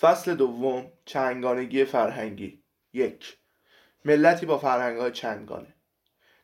فصل دوم چنگانگی فرهنگی. یک ملتی با فرهنگهای چنگانه.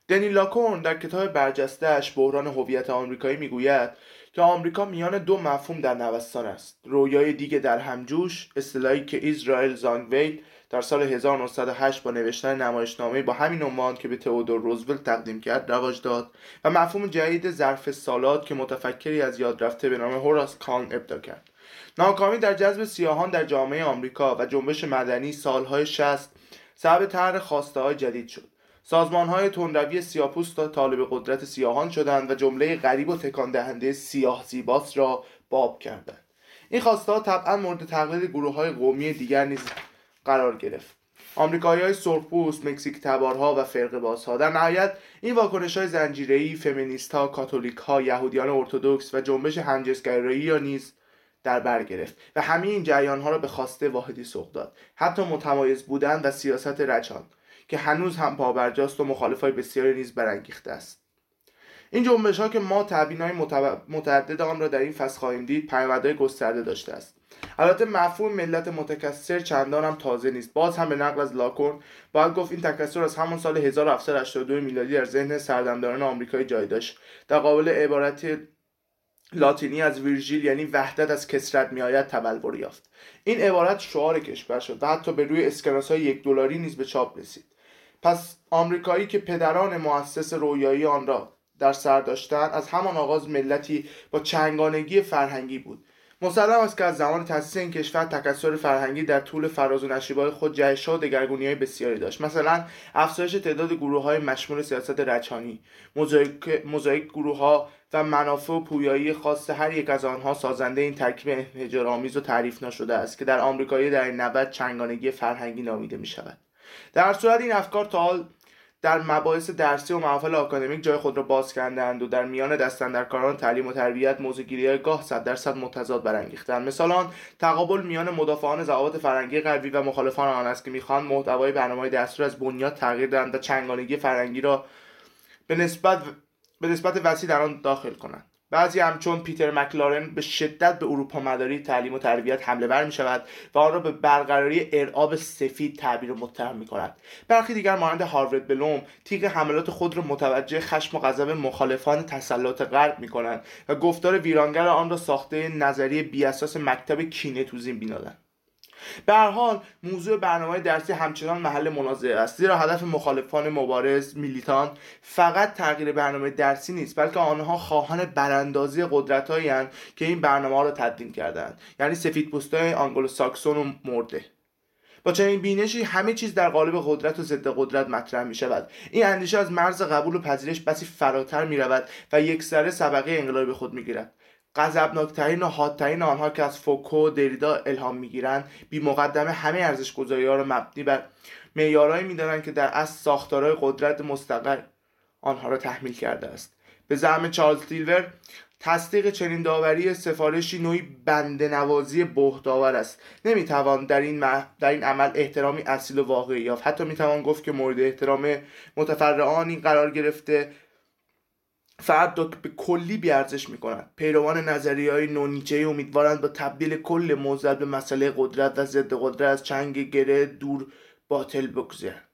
دنی لاکورن در کتاب برجستهاش بحران هویت آمریکایی می‌گوید که آمریکا میان دو مفهوم در نوستان است. رویای دیگه در همجوش اصطلاحی که ایزرائیل زانگویل در سال 1908 با نوشتن نمایشنامه با همین عنوان که به تئودور روزولت تقدیم کرد رواج داد و مفهوم جدید ظرف سالات که متفکری از یاد رفته به نام هوراس کان ابدا کرد. ناکامی در جذب سیاهان در جامعه آمریکا و جنبش مدنی سالهای 60 سبب طرح خواسته های جدید شد. سازمان های تندروی سیاپوست طالب قدرت سیاهان شدند و جمله غریب و تکان دهنده سیاه زیباس را باب کردند. این خواسته ها طبعا مورد تقلید گروه های قومی دیگر نیز قرار گرفت. آمریکایی های سرخپوست، مکزیک تبارها و فرق بازها در نهایت این واکنش های زنجیره‌ای فمینیست ها، کاتولیک ها، یهودیان ارتودکس و جنبش همجنسگرایی یا نیز در بر گرفت و همه این جریان ها را به خواسته واحدی سوق داد. حتی متمایز بودن و سیاست رچان که هنوز هم پابرجاست و مخالف های بسیاری نیز برانگیخته است. این جنبش ها که ما تبیین های متعدد آن را در این فصل خواهیم دید پیامدهای گسترده داشته است. البته مفهوم ملت متکثر چندان هم تازه نیست. باز هم به نقل از لاکورن باید گفت این تکثر از همون سال 1782 میلادی در ذهن سردمداران آمریکایی جای داشت. در قابل عبارت لاتینی از ویرژیل یعنی وحدت از کسرت میآید تبلور یافت. این عبارت شعار کشور شد و حتی به روی اسکناس های یک دلاری نیز به چاپ رسید. پس آمریکایی که پدران مؤسس رویایی آن را در سر داشتند از همان آغاز ملتی با چنگانگی فرهنگی بود. مسلم است که از زمان تأسیس این کشور تکثر فرهنگی در طول فراز و نشیبهای خود جهش و دگرگونی های بسیاری داشت. مثلا افزایش تعداد گروه های مشمول سیاست رچانی موزاییک گروه ها و منافع و پویایی خاص هر یک از آنها سازنده این ترکیب انحجارآمیز و تعریف نشده است که در آمریکایی در نبد چنگانگی فرهنگی نامیده می شود در صورت این افکار تا حال در مباحث درسی و محافل آکادمیک جای خود را باز کردند و در میان دستندرکاران تعلیم و تربیت موضوعگیری گاه صد درصد متضاد برانگیختند. مثال آن تقابل میان مدافعان ضوابط فرنگی غربی و مخالفان آن است که می‌خواهند محتوای برنامه دستور از بنیاد تغییر دهند و چنگانگی فرنگی را به نسبت به نسبت وسیع در آن داخل کنند. بعضی همچون پیتر مکلارن به شدت به اروپا مداری تعلیم و تربیت حمله ور می شود و آن را به برقراری ارعاب سفید تعبیر متهم می کند برخی دیگر مانند هاروارد بلوم تیغ حملات خود را متوجه خشم و غضب مخالفان تسلط غرب می کنند و گفتار ویرانگر آن را ساخته نظریه بیاساس مکتب کینه توزین بینادند به هر حال موضوع برنامه درسی همچنان محل منازعه است زیرا هدف مخالفان مبارز میلیتان فقط تغییر برنامه درسی نیست بلکه آنها خواهان براندازی قدرت که این برنامه ها را تدوین کردند یعنی سفید پوستای آنگلو ساکسون و مرده. با چنین بینشی همه چیز در قالب قدرت و ضد قدرت مطرح می شود این اندیشه از مرز قبول و پذیرش بسی فراتر می رود و یک سره صبغه انقلابی خود می گیرد غضبناکترین و حادترین آنها که از فوکو و دریدا الهام می‌گیرند بی مقدمه همه ارزش گذاری ها را مبنی بر معیارهایی می‌دانند که در اصل ساختارهای قدرت مستقر آنها را تحمیل کرده است. به زعم چارلز تیلور تصدیق چنین داوری سفارشی نوعی بنده نوازی بهداور است. نمی‌توان در این, در این عمل احترامی اصیل و واقعی یافت. حتی می‌توان گفت که مورد احترام متفرعانی قرار گرفته فرد را به کلی بیارزش می‌کنند پیروان نظریه های نونیچه امیدوارند با تبدیل کل موضوع به مسئله قدرت و ضد قدرت از چنگ گره دور باطل بگذارند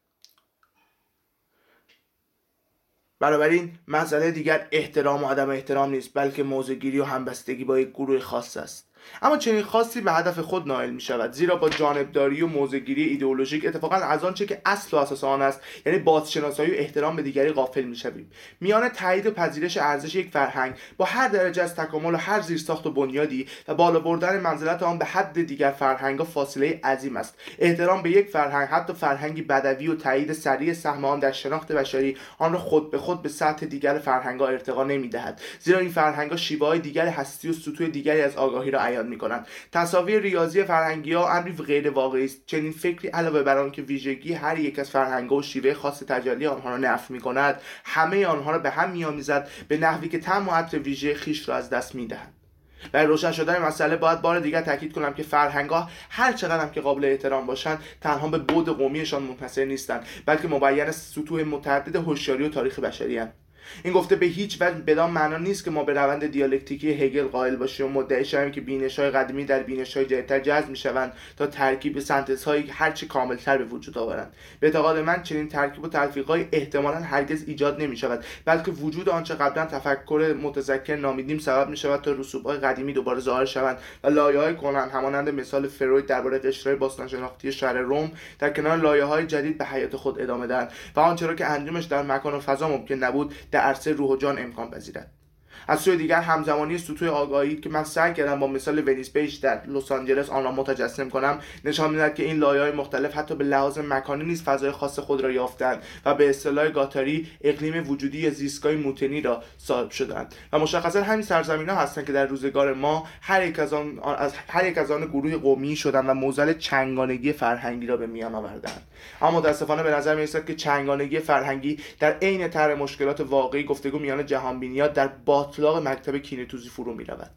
بنابراین مسئله دیگر احترام و عدم احترام نیست بلکه موضوعگیری و همبستگی با یک گروه خاص است. اما چنین خاصی به هدف خود نائل می شود زیرا با جانبداری و موزگیری ایدئولوژیک اتفاقا از آنچه که اصل و اساس آن است یعنی بازشناسایی و احترام به دیگری غافل می شویم میان تایید و پذیرش ارزش یک فرهنگ با هر درجه از تکامل و هر زیرساخت و بنیادی و بالا بردن منزلت آن به حد دیگر فرهنگ فاصله عظیم است. احترام به یک فرهنگ حتی فرهنگی بدوی و تایید سریع سهم آن در شناخت بشری آن را خود به خود به سطح دیگر فرهنگ ارتقا نمی‌دهد. زیرا این فرهنگ شیوه دیگر هستی و سطوح دیگری از آگاهی را بیان می‌کنند تصاویر ریاضی فرهنگی ها امری غیر واقعی است. چنین فکری علاوه بر آنکه ویژگی هر یک از فرهنگ و شیوه خاص تجلی آنها را نفی می‌کند همه آنها را به هم میآمیزد به نحوی که تم و ویژه خیش را از دست می‌دهند برای روشن شدن مسئله باید بار دیگر تاکید کنم که فرهنگ ها هر چقدر هم که قابل احترام باشند تنها به بود قومیشان منحصر نیستند بلکه مبین سطوح متعدد هوشیاری و تاریخ بشری هستند. این گفته به هیچ وجه بدان معنا نیست که ما به روند دیالکتیکی هگل قائل باشیم. و مدعی شویم که بینش های قدیمی در بینش های جدیدتر جذب می‌شوند تا ترکیب سنتز هایی هرچی کاملتر به وجود آورند. به اعتقاد من چنین ترکیب و تلفیق های احتمالا هرگز ایجاد نمی شود بلکه وجود آنچه قبلا تفکر متذکر نامیدیم سبب می شود تا رسوب های قدیمی دوباره ظاهر شوند و لایه های کنن همانند مثال فروید درباره قشرهای باستان شناختی شهر روم در کنار لایه های جدید به حیات خود ادامه دهند و آنچه را که انجامش در مکان و فضا ممکن نبود در عرصه روح و جان امکان پذیرد. از سوی دیگر همزمانی سطوح آگاهی که من سعی کردم با مثال ونیس بیش در لس آنجلس آن را متجسم کنم نشان می‌دهد که این لایه‌های مختلف حتی به لحاظ مکانی نیز فضای خاص خود را یافتند و به اصطلاح گاتاری اقلیم وجودی یا زیستگاه موتنی را صاحب شدند. و مشخصا همین سرزمین ها هستند که در روزگار ما هر یک از آن از هر یک از آن گروه قومی شدند و موزل چنگانگی فرهنگی را به میان آوردند. اما متاسفانه به نظر می‌رسد که چنگانگی فرهنگی در عین طرح مشکلات واقعی گفتگو میان جهانبینیات در باطلاق مکتب کینتوزی فرو می‌رود.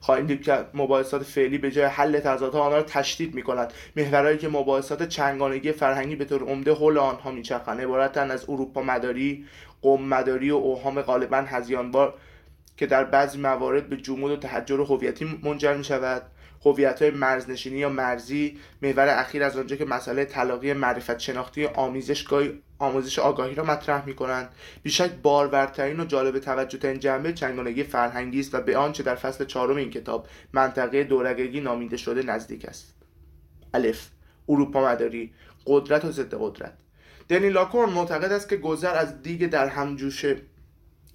خواهیم دید که مباحثات فعلی به جای حل تضادها آنها را تشدید می کند محورهایی که مباحثات چنگانگی فرهنگی به طور عمده حول آنها میچرخند. عبارتند از اروپا مداری قوم مداری و اوهام غالبا هزیانبار که در بعضی موارد به جمود و تحجر هویتی منجر می شود هویت های مرزنشینی یا مرزی محور اخیر از آنجا که مسئله طلاقی معرفت شناختی آمیزشگاهی آموزش آگاهی را مطرح می کنند بیشک بارورترین و جالب توجه ترین جنبه چنگانگی فرهنگی است و به آنچه در فصل چهارم این کتاب منطقه دورگگی نامیده شده نزدیک است. الف. اروپا مداری. قدرت و ضد قدرت. دنی لاکورن معتقد است که گذر از دیگ در همجوشه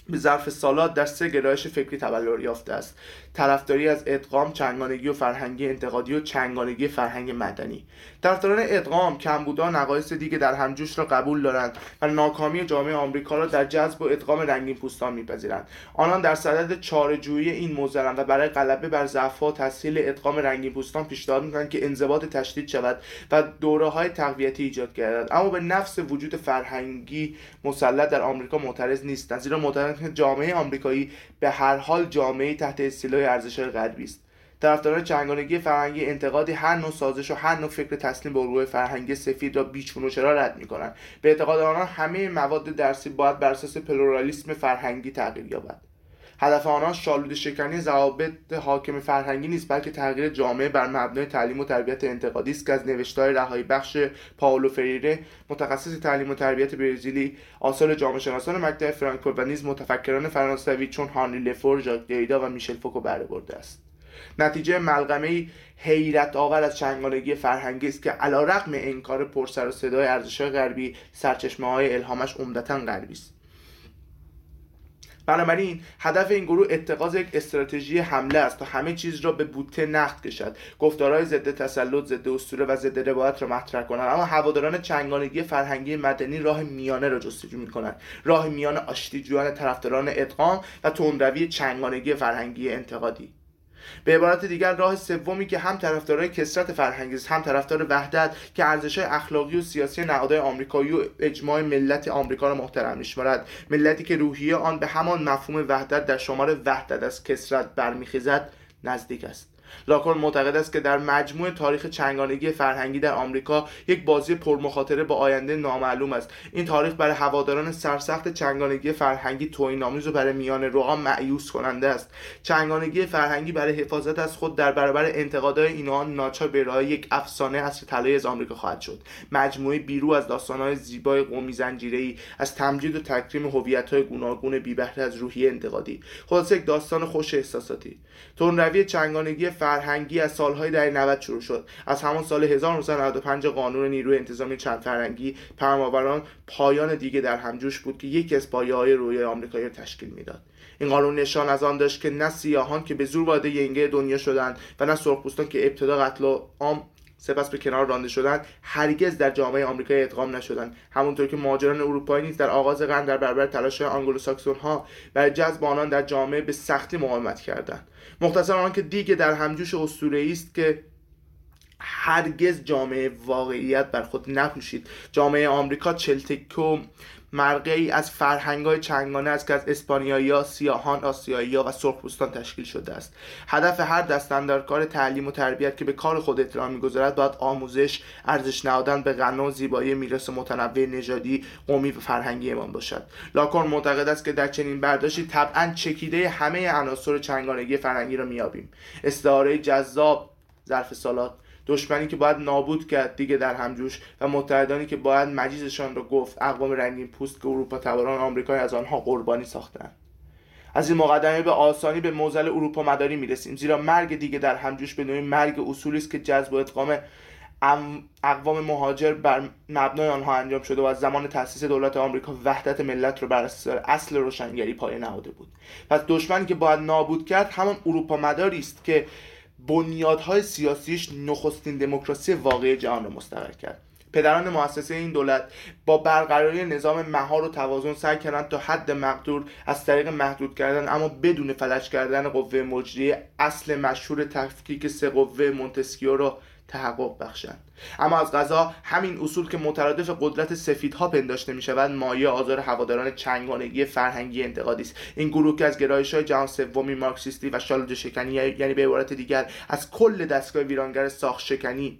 به ظرف سالات در سه گرایش فکری تبلور یافته است. طرفداری از ادغام چنگانگی و فرهنگی انتقادی و چنگانگی فرهنگ مدنی. طرفداران ادغام کمبودا نقایص دیگه در همجوش را قبول دارند و ناکامی جامعه آمریکا را در جذب و ادغام رنگین پوستان میپذیرند. آنان در صدد چارهجویی این موزرند و برای غلبه بر ضعفها تسهیل ادغام رنگین پوستان پیشنهاد می‌کنند که انضباط تشدید شود و دوره های تقویتی ایجاد گردد. اما به نفس وجود فرهنگی مسلط در آمریکا معترض نیستند زیرا معتقدند جامعه آمریکایی به هر حال جامعه تحت استیلای ارزش‌های غربی است. طرفداران چنگانگی فرهنگی انتقادی هر نوع سازش و هر نوع فکر تسلیم به الگوی فرهنگی سفید را بیچون و چرا رد می‌کنند؟ به اعتقاد آنان همه مواد درسی باید بر اساس پلورالیسم فرهنگی تغییر یابد. هدف آنان شالود شکنی ضوابط حاکم فرهنگی نیست بلکه تغییر جامعه بر مبنای تعلیم و تربیت انتقادی است که از نوشتار رهایی بخش پاولو فریره متخصص تعلیم و تربیت برزیلی آثار جامعه شناسان مکتب فرانکفورت و نیز متفکران فرانسوی چون هانری لفور ژاک و میشل فوکو بهره برده است. نتیجه ملغمه حیرت آور از چنگانگی فرهنگی است که علا رقم انکار پرسر و صدای ارزشهای غربی سرچشمه های الهامش عمدتا غربی است. بنابراین هدف این گروه اتخاذ یک استراتژی حمله است تا همه چیز را به بوته نقد کشد. گفتارهای ضد تسلط ضد اسطوره و ضد روایت را مطرح کنند. اما هواداران چنگانگی فرهنگی مدنی راه میانه را جستجو می‌کنند. راه میان آشتیجویان طرفداران ادغام و تندروی چنگانگی فرهنگی انتقادی. به عبارت دیگر راه سومی که هم طرفدارای کسرت فرهنگی هم طرفدار وحدت که ارزش‌های اخلاقی و سیاسی نهادهای آمریکایی و اجماع ملت آمریکا را محترم می‌شمارد. ملتی که روحیه آن به همان مفهوم وحدت در شمار وحدت از کسرت برمیخیزد نزدیک است. لاکون معتقد است که در مجموع تاریخ چنگانگی فرهنگی در آمریکا یک بازی پرمخاطره با آینده نامعلوم است. این تاریخ برای هواداران سرسخت چنگانگی فرهنگی توهین‌آمیز و برای میان روها معیوس کننده است. چنگانگی فرهنگی برای حفاظت از خود در برابر انتقادهای اینها ناچار به ارائه یک افسانه از طلایی از آمریکا خواهد شد. مجموعه بیرو از داستانهای زیبای قومی زنجیره‌ای از تمجید و تکریم هویت‌های گوناگون بی‌بهره از روحیه انتقادی. خلاصه یک داستان خوش احساساتی. تندروی چنگانگی فرهنگی از سالهای دهه 90 شروع شد. از همان سال 1995 قانون نیروی انتظامی چند فرهنگی پرماوران پایان دیگه در همجوش بود که یکی از پایه های روی آمریکایی را تشکیل می‌داد. این قانون نشان از آن داشت که نه سیاهان که به زور وارد ینگه دنیا شدند و نه سرخپوستان که ابتدا قتل عام سپس به کنار رانده شدند هرگز در جامعه آمریکایی ادغام نشدند همونطور که مهاجران اروپایی نیز در آغاز قرن در برابر تلاش آنگلوساکسون ها برای جذب آنان در جامعه به سختی مقاومت کردند. مختصر آن که دیگه در همجوش اسطوره‌ای است که هرگز جامعه واقعیت بر خود نپوشید. جامعه آمریکا چلتکو مرقه ای از فرهنگ های چنگانه است که از اسپانیایی سیاهان آسیایی و سرخپوستان تشکیل شده است. هدف هر دستاندرکار تعلیم و تربیت که به کار خود احترام می‌گذارد باید آموزش ارزش نهادن به غنا و زیبایی میراث متنوع نژادی قومی و فرهنگی امان باشد. لاکون معتقد است که در چنین برداشتی طبعا چکیده همه عناصر چنگانگی فرهنگی را مییابیم. استعاره جذاب ظرف سالات دشمنی که باید نابود کرد دیگه در همجوش و متحدانی که باید مجیزشان را گفت اقوام رنگین پوست که اروپا تباران آمریکای از آنها قربانی ساختند از این مقدمه به آسانی به موزل اروپا مداری می‌رسیم زیرا مرگ دیگه در همجوش به نوعی مرگ اصولی است که جذب و ادغام اقوام مهاجر بر مبنای آنها انجام شده و از زمان تاسیس دولت آمریکا وحدت ملت رو بر اصل روشنگری پایه نهاده بود. پس دشمنی که باید نابود کرد همان اروپا مداری است که بنیادهای سیاسیش نخستین دموکراسی واقعی جهان را مستقر کرد. پدران مؤسسه این دولت با برقراری نظام مهار و توازن سعی کردند تا حد مقدور از طریق محدود کردن اما بدون فلج کردن قوه مجریه اصل مشهور تفکیک سه قوه مونتسکیو را تحقق بخشند. اما از غذا همین اصول که مترادف قدرت سفیدها پنداشته می شود مایه آزار هواداران چنگانگی فرهنگی انتقادی است. این گروه که از گرایش های جهان سومی مارکسیستی و شالوده شکنی یعنی به عبارت دیگر از کل دستگاه ویرانگر ساخت شکنی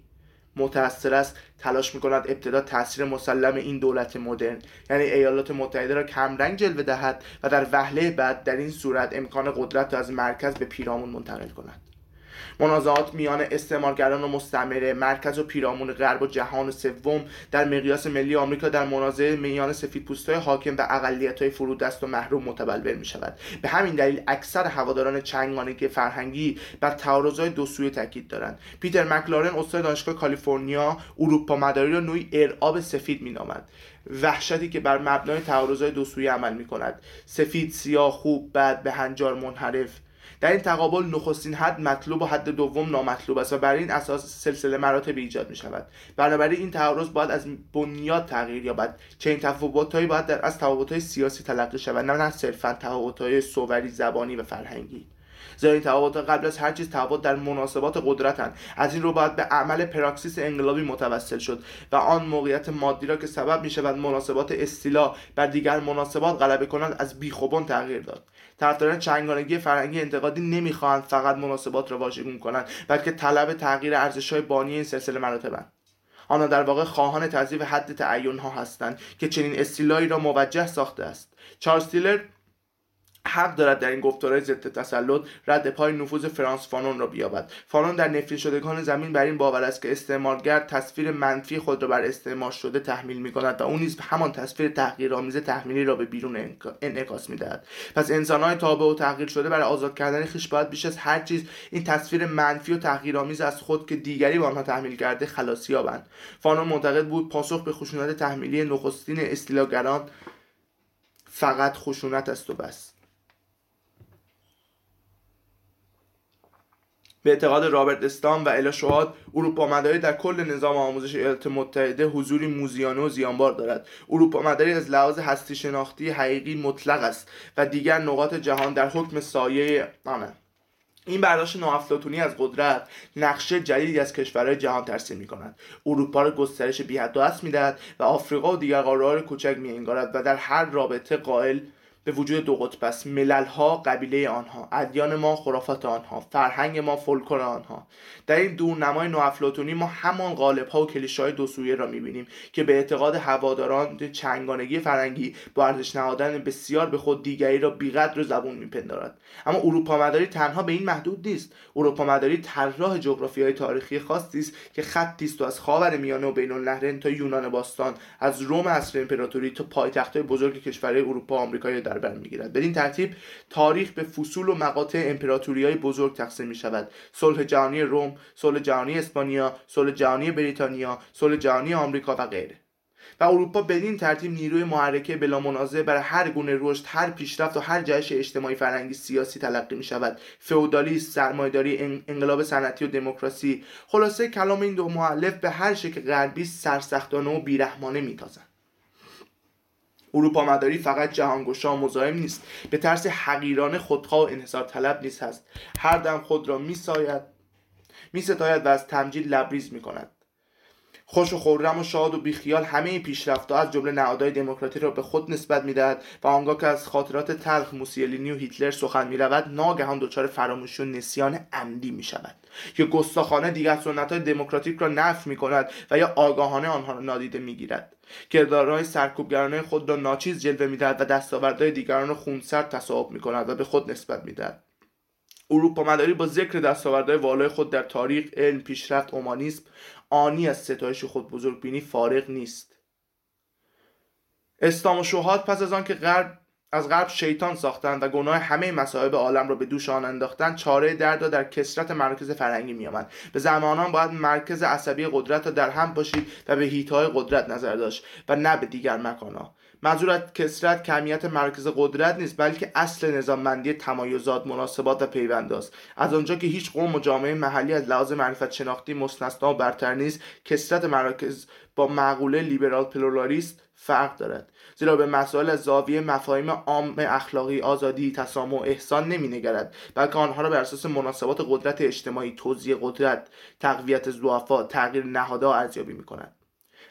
متأثر است تلاش می کند ابتدا تاثیر مسلم این دولت مدرن یعنی ایالات متحده را کمرنگ جلوه دهد و در وهله بعد در این صورت امکان قدرت را از مرکز به پیرامون منتقل کند. منازعات میان استعمارگران و مستعمره مرکز و پیرامون غرب و جهان سوم در مقیاس ملی آمریکا در منازعه میان سفیدپوستای حاکم و اقلیت‌های فرودست و محروم متبلور می شود به همین دلیل اکثر هواداران چنگانگی فرهنگی بر تعارضهای دو سویه تاکید دارند. پیتر مکلارن استاد دانشگاه کالیفرنیا اروپا مداری را نوعی ارعاب سفید مینامد وحشتی که بر مبنای تعارضهای دو سویه عمل می کند سفید سیاه خوب بد به هنجار منحرف. در این تقابل نخستین حد مطلوب و حد دوم نامطلوب است و بر این اساس سلسله مراتب ایجاد می شود بنابراین این تعارض باید از بنیاد تغییر یابد چنین تفاوتهایی باید در از تفاوتهای سیاسی تلقی شود نه نه صرفا تفاوتهای صوری زبانی و فرهنگی. زیرا این قبل از هر چیز تفاوت در مناسبات قدرتند از این رو باید به عمل پراکسیس انقلابی متوسل شد و آن موقعیت مادی را که سبب می شود مناسبات استیلا بر دیگر مناسبات غلبه کنند از بیخوبان تغییر داد. طرفداران چنگانگی فرهنگی انتقادی نمی‌خواهند فقط مناسبات را واژگون کنند بلکه طلب تغییر ارزشهای بانی این سلسله مراتبند آنها در واقع خواهان تضعیف حد تعین ها هستند که چنین استیلایی را موجه ساخته است. چارلز تیلر حق دارد در این گفتارهای ضد تسلط رد پای نفوذ فرانس فانون را بیابد. فانون در نفرین شدگان زمین بر این باور است که استعمارگر تصویر منفی خود را بر استعمار شده تحمیل می کند و او نیز همان تصویر تحقیرآمیز تحمیلی را به بیرون انعکاس می‌دهد. پس انسانهای تابع و تغییر شده برای آزاد کردن خویش باید بیش از هر چیز این تصویر منفی و تحقیرآمیز از خود که دیگری به آنها تحمیل کرده خلاصی یابند. فانون معتقد بود پاسخ به خشونت تحمیلی نخستین استیلاگران فقط خشونت است و بس. به اعتقاد رابرت استام و الا شواد اروپا مداری در کل نظام آموزش ایالات متحده حضوری موزیانه و زیانبار دارد. اروپا مداری از لحاظ هستی شناختی حقیقی مطلق است و دیگر نقاط جهان در حکم سایه آنند این برداشت نوافلاتونی از قدرت نقشه جدیدی از کشورهای جهان ترسیم می کند اروپا را گسترش بیحد و می دهد و آفریقا و دیگر قاره کوچک می انگارد و در هر رابطه قائل به وجود دو قطب است. ملل ها قبیله آنها ادیان ما خرافات آنها فرهنگ ما فولکلور آنها. در این دورنمای نوافلاتونی ما همان قالب ها و کلیشه های دو سویه را می‌بینیم که به اعتقاد هواداران چنگانگی فرهنگی با ارزش نهادن بسیار به خود دیگری را بیقدر و زبون میپندارد. اما اروپا مداری تنها به این محدود نیست. اروپا مداری طراح جغرافی های تاریخی خاصی است که خطی است از خاور میانه و بین النهرین تا یونان باستان از روم عصر امپراتوری تا پایتخت‌های بزرگ کشورهای اروپا آمریکا در بر می‌گیرد. بدین ترتیب تاریخ به فصول و مقاطع امپراتوری های بزرگ تقسیم می شود صلح جهانی روم صلح جهانی اسپانیا صلح جهانی بریتانیا صلح جهانی آمریکا و غیره. و اروپا بدین ترتیب نیروی محرکه بلا منازعه برای هر گونه رشد هر پیشرفت و هر جهش اجتماعی فرهنگی سیاسی تلقی می شود فئودالیسم سرمایهداری انقلاب صنعتی و دموکراسی. خلاصه کلام این دو معلف به هر شکل غربی سرسختانه و بیرحمانه میتازند اروپا مداری فقط جهانگشا و مزاحم نیست. به ترس حقیران خودخواه و انحصار طلب نیست هست. هر دم خود را میساید میستاید و از تمجید لبریز می‌کند. خوش و خورم و شاد و بیخیال همه پیشرفتها از جمله نهادهای دموکراتی را به خود نسبت می‌دهد و آنگاه که از خاطرات تلخ موسولینی و هیتلر سخن می‌رود ناگهان دچار فراموشی و نسیان عمدی می‌شود. یا گستاخانه دیگر سنت های دموکراتیک را نفی می کند و یا آگاهانه آنها را نادیده می‌گیرد. کردارهای سرکوبگرانه خود را ناچیز جلوه می‌دهد و دستاوردهای دیگران را خونسر تصاحب می کند و به خود نسبت می‌دهد. اروپا مداری با ذکر دستاوردهای والای خود در تاریخ علم پیشرفت اومانیسم آنی از ستایش خود بزرگبینی فارغ نیست. اسلام و پس از آنکه غرب از غرب شیطان ساختند و گناه همه مصائب عالم را به دوش آن انداختند چاره درد را در کسرت مرکز فرهنگی میآمد به زمانان باید مرکز عصبی قدرت را در هم باشید و به هیتهای قدرت نظر داشت و نه به دیگر مکانها. منظور از کسرت کمیت مرکز قدرت نیست بلکه اصل نظاممندی تمایزات مناسبات و پیوند است از آنجا که هیچ قوم و جامعه محلی از لحاظ معرفت شناختی مستثنا و برتر نیست کسرت مرکز با معقوله لیبرال پلورالیست فرق دارد. زیرا به مسائل زاویه مفاهیم عام اخلاقی آزادی تسامح احسان نمینگرد بلکه آنها را بر اساس مناسبات قدرت اجتماعی توزیع قدرت تقویت ضعفا تغییر نهادها ارزیابی می‌کند.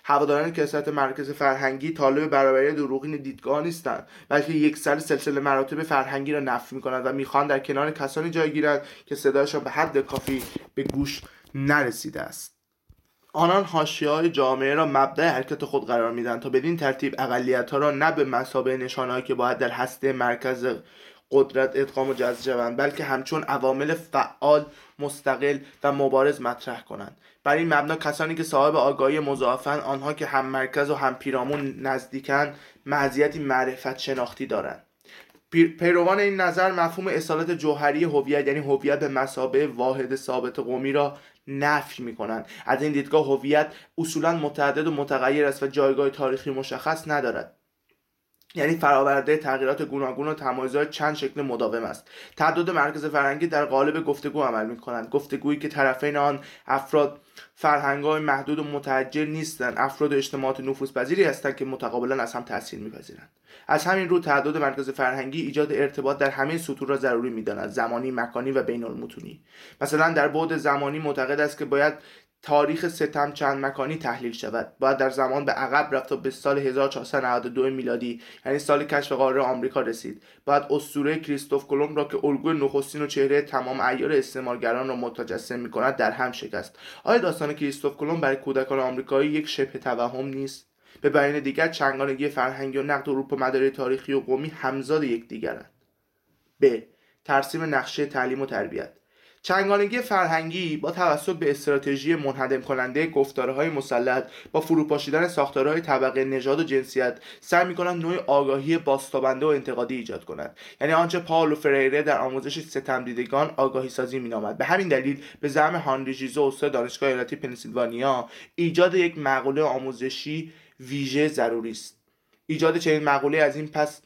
هواداران کسرت مرکز فرهنگی طالب برابری دروغین دیدگاه نیستند بلکه یک سر سلسله مراتب فرهنگی را نفی می‌کنند و می‌خواهند در کنار کسانی جای گیرند که صدایشان به حد کافی به گوش نرسیده است. آنان حاشیه های جامعه را مبدع حرکت خود قرار میدن تا بدین ترتیب اقلیت ها را نه به مسابه نشانهایی که باید در هسته مرکز قدرت ادغام و جذب شوند بلکه همچون عوامل فعال مستقل و مبارز مطرح کنند. بر این مبنا کسانی که صاحب آگاهی مضاعفند آنها که هم مرکز و هم پیرامون نزدیکند مزیتی معرفت شناختی دارند. پیروان این نظر مفهوم اصالت جوهری هویت یعنی هویت به مسابه واحد ثابت قومی را نفی می‌کنند از این دیدگاه هویت اصولا متعدد و متغیر است و جایگاه تاریخی مشخص ندارد. یعنی فرآورده تغییرات گوناگون و تمایزات چند شکل مداوم است. تعدد مرکز فرهنگی در قالب گفتگو عمل می کنند گفتگویی که طرفین آن افراد های محدود و متعجل نیستند افراد و اجتماعات نفوذپذیری هستند که متقابلا از هم تاثیر میپذیرند. از همین رو تعدد مرکز فرهنگی ایجاد ارتباط در همه سطور را ضروری می‌داند زمانی مکانی و بین المتونی مثلا در بعد زمانی معتقد است که باید تاریخ ستم چند مکانی تحلیل شود. باید در زمان به عقب رفت و به سال 1492 میلادی یعنی سال کشف قاره آمریکا رسید. باید اسطوره کریستوف کلمب را که الگوی نخستین و چهره تمام ایار استعمارگران را متجسم می‌کند در هم شکست. آیا داستان کریستوف کلمب برای کودکان آمریکایی یک شبه توهم نیست؟ به بیان دیگر چنگانگی فرهنگی و نقد اروپا مداری تاریخی و قومی همزاد یکدیگرند. ب. ترسیم نقشه تعلیم و تربیت. چنگانگی فرهنگی با توسط به استراتژی منهدم کننده گفتارهای مسلط با فروپاشیدن ساختارهای طبقه نژاد و جنسیت سعی می‌کنند نوع آگاهی باستابنده و انتقادی ایجاد کنند یعنی آنچه پاولو فریره در آموزش ستم دیدگان آگاهی سازی مینامد. به همین دلیل به زعم هانری ژیزو استاد دانشگاه ایالتی پنسیلوانیا ایجاد یک مقوله آموزشی ویژه ضروری است. ایجاد چنین مقوله از این پس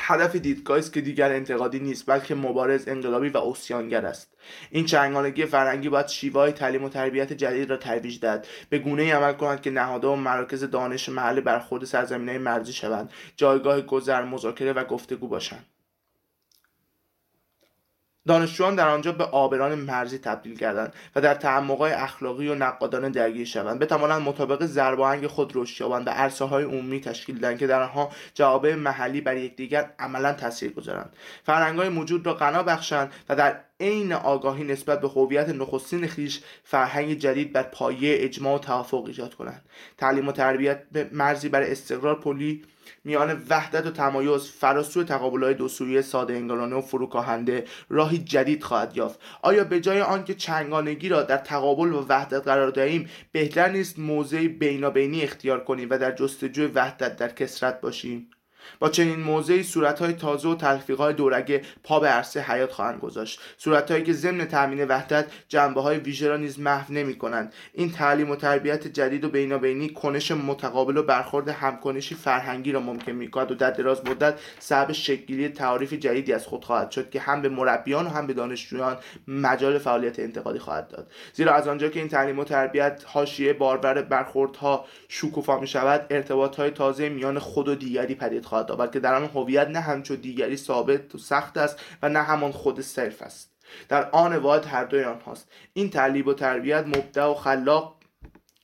هدف دیدگاهی است که دیگر انتقادی نیست بلکه مبارز انقلابی و اوسیانگر است. این چنگانگی فرنگی باید شیوه تعلیم و تربیت جدید را ترویج داد به گونه ای عمل کنند که نهادها و مراکز دانش محل برخورد سرزمینهای مرزی شوند. جایگاه گذر مذاکره و گفتگو باشند. دانشجویان در آنجا به آبران مرزی تبدیل کردند و در تعمقهای اخلاقی و نقادانه درگیر شوند. بتوانند مطابق ضرب خود رشد یابند و عرصه های عمومی تشکیل دهند که در آنها جوابه محلی بر یکدیگر عملا تاثیر گذارند. فرهنگهای موجود را غنا بخشند و در عین آگاهی نسبت به هویت نخستین خیش فرهنگ جدید بر پایه اجماع و توافق ایجاد کنند. تعلیم و تربیت به مرزی بر استقرار پلی میان وحدت و تمایز فراسوی تقابلهای دو سویه ساده انگلانه و فروکاهنده راهی جدید خواهد یافت. آیا به جای آنکه چنگانگی را در تقابل و وحدت قرار دهیم بهتر نیست موضعی بینابینی اختیار کنیم و در جستجوی وحدت در کسرت باشیم؟ با چنین موضعی صورتهای تازه و تلفیقهای دورگه پا به عرصه حیات خواهند گذاشت. صورتهایی که ضمن تامین وحدت جنبه های ویژه را نیز محو نمی کنند این تعلیم و تربیت جدید و بینابینی کنش متقابل و برخورد همکنشی فرهنگی را ممکن می کند و در دراز مدت سبب شکلی تعاریف جدیدی از خود خواهد شد که هم به مربیان و هم به دانشجویان مجال فعالیت انتقادی خواهد داد. زیرا از آنجا که این تعلیم و تربیت حاشیه باربر برخوردها شکوفا می شود ارتباط تازه میان خود و دیگری پدید خواهد خواهد آورد که در آن هویت نه همچو دیگری ثابت و سخت است و نه همان خود صرف است. در آن واحد هر دوی آنهاست. این تعلیب و تربیت مبدع و خلاق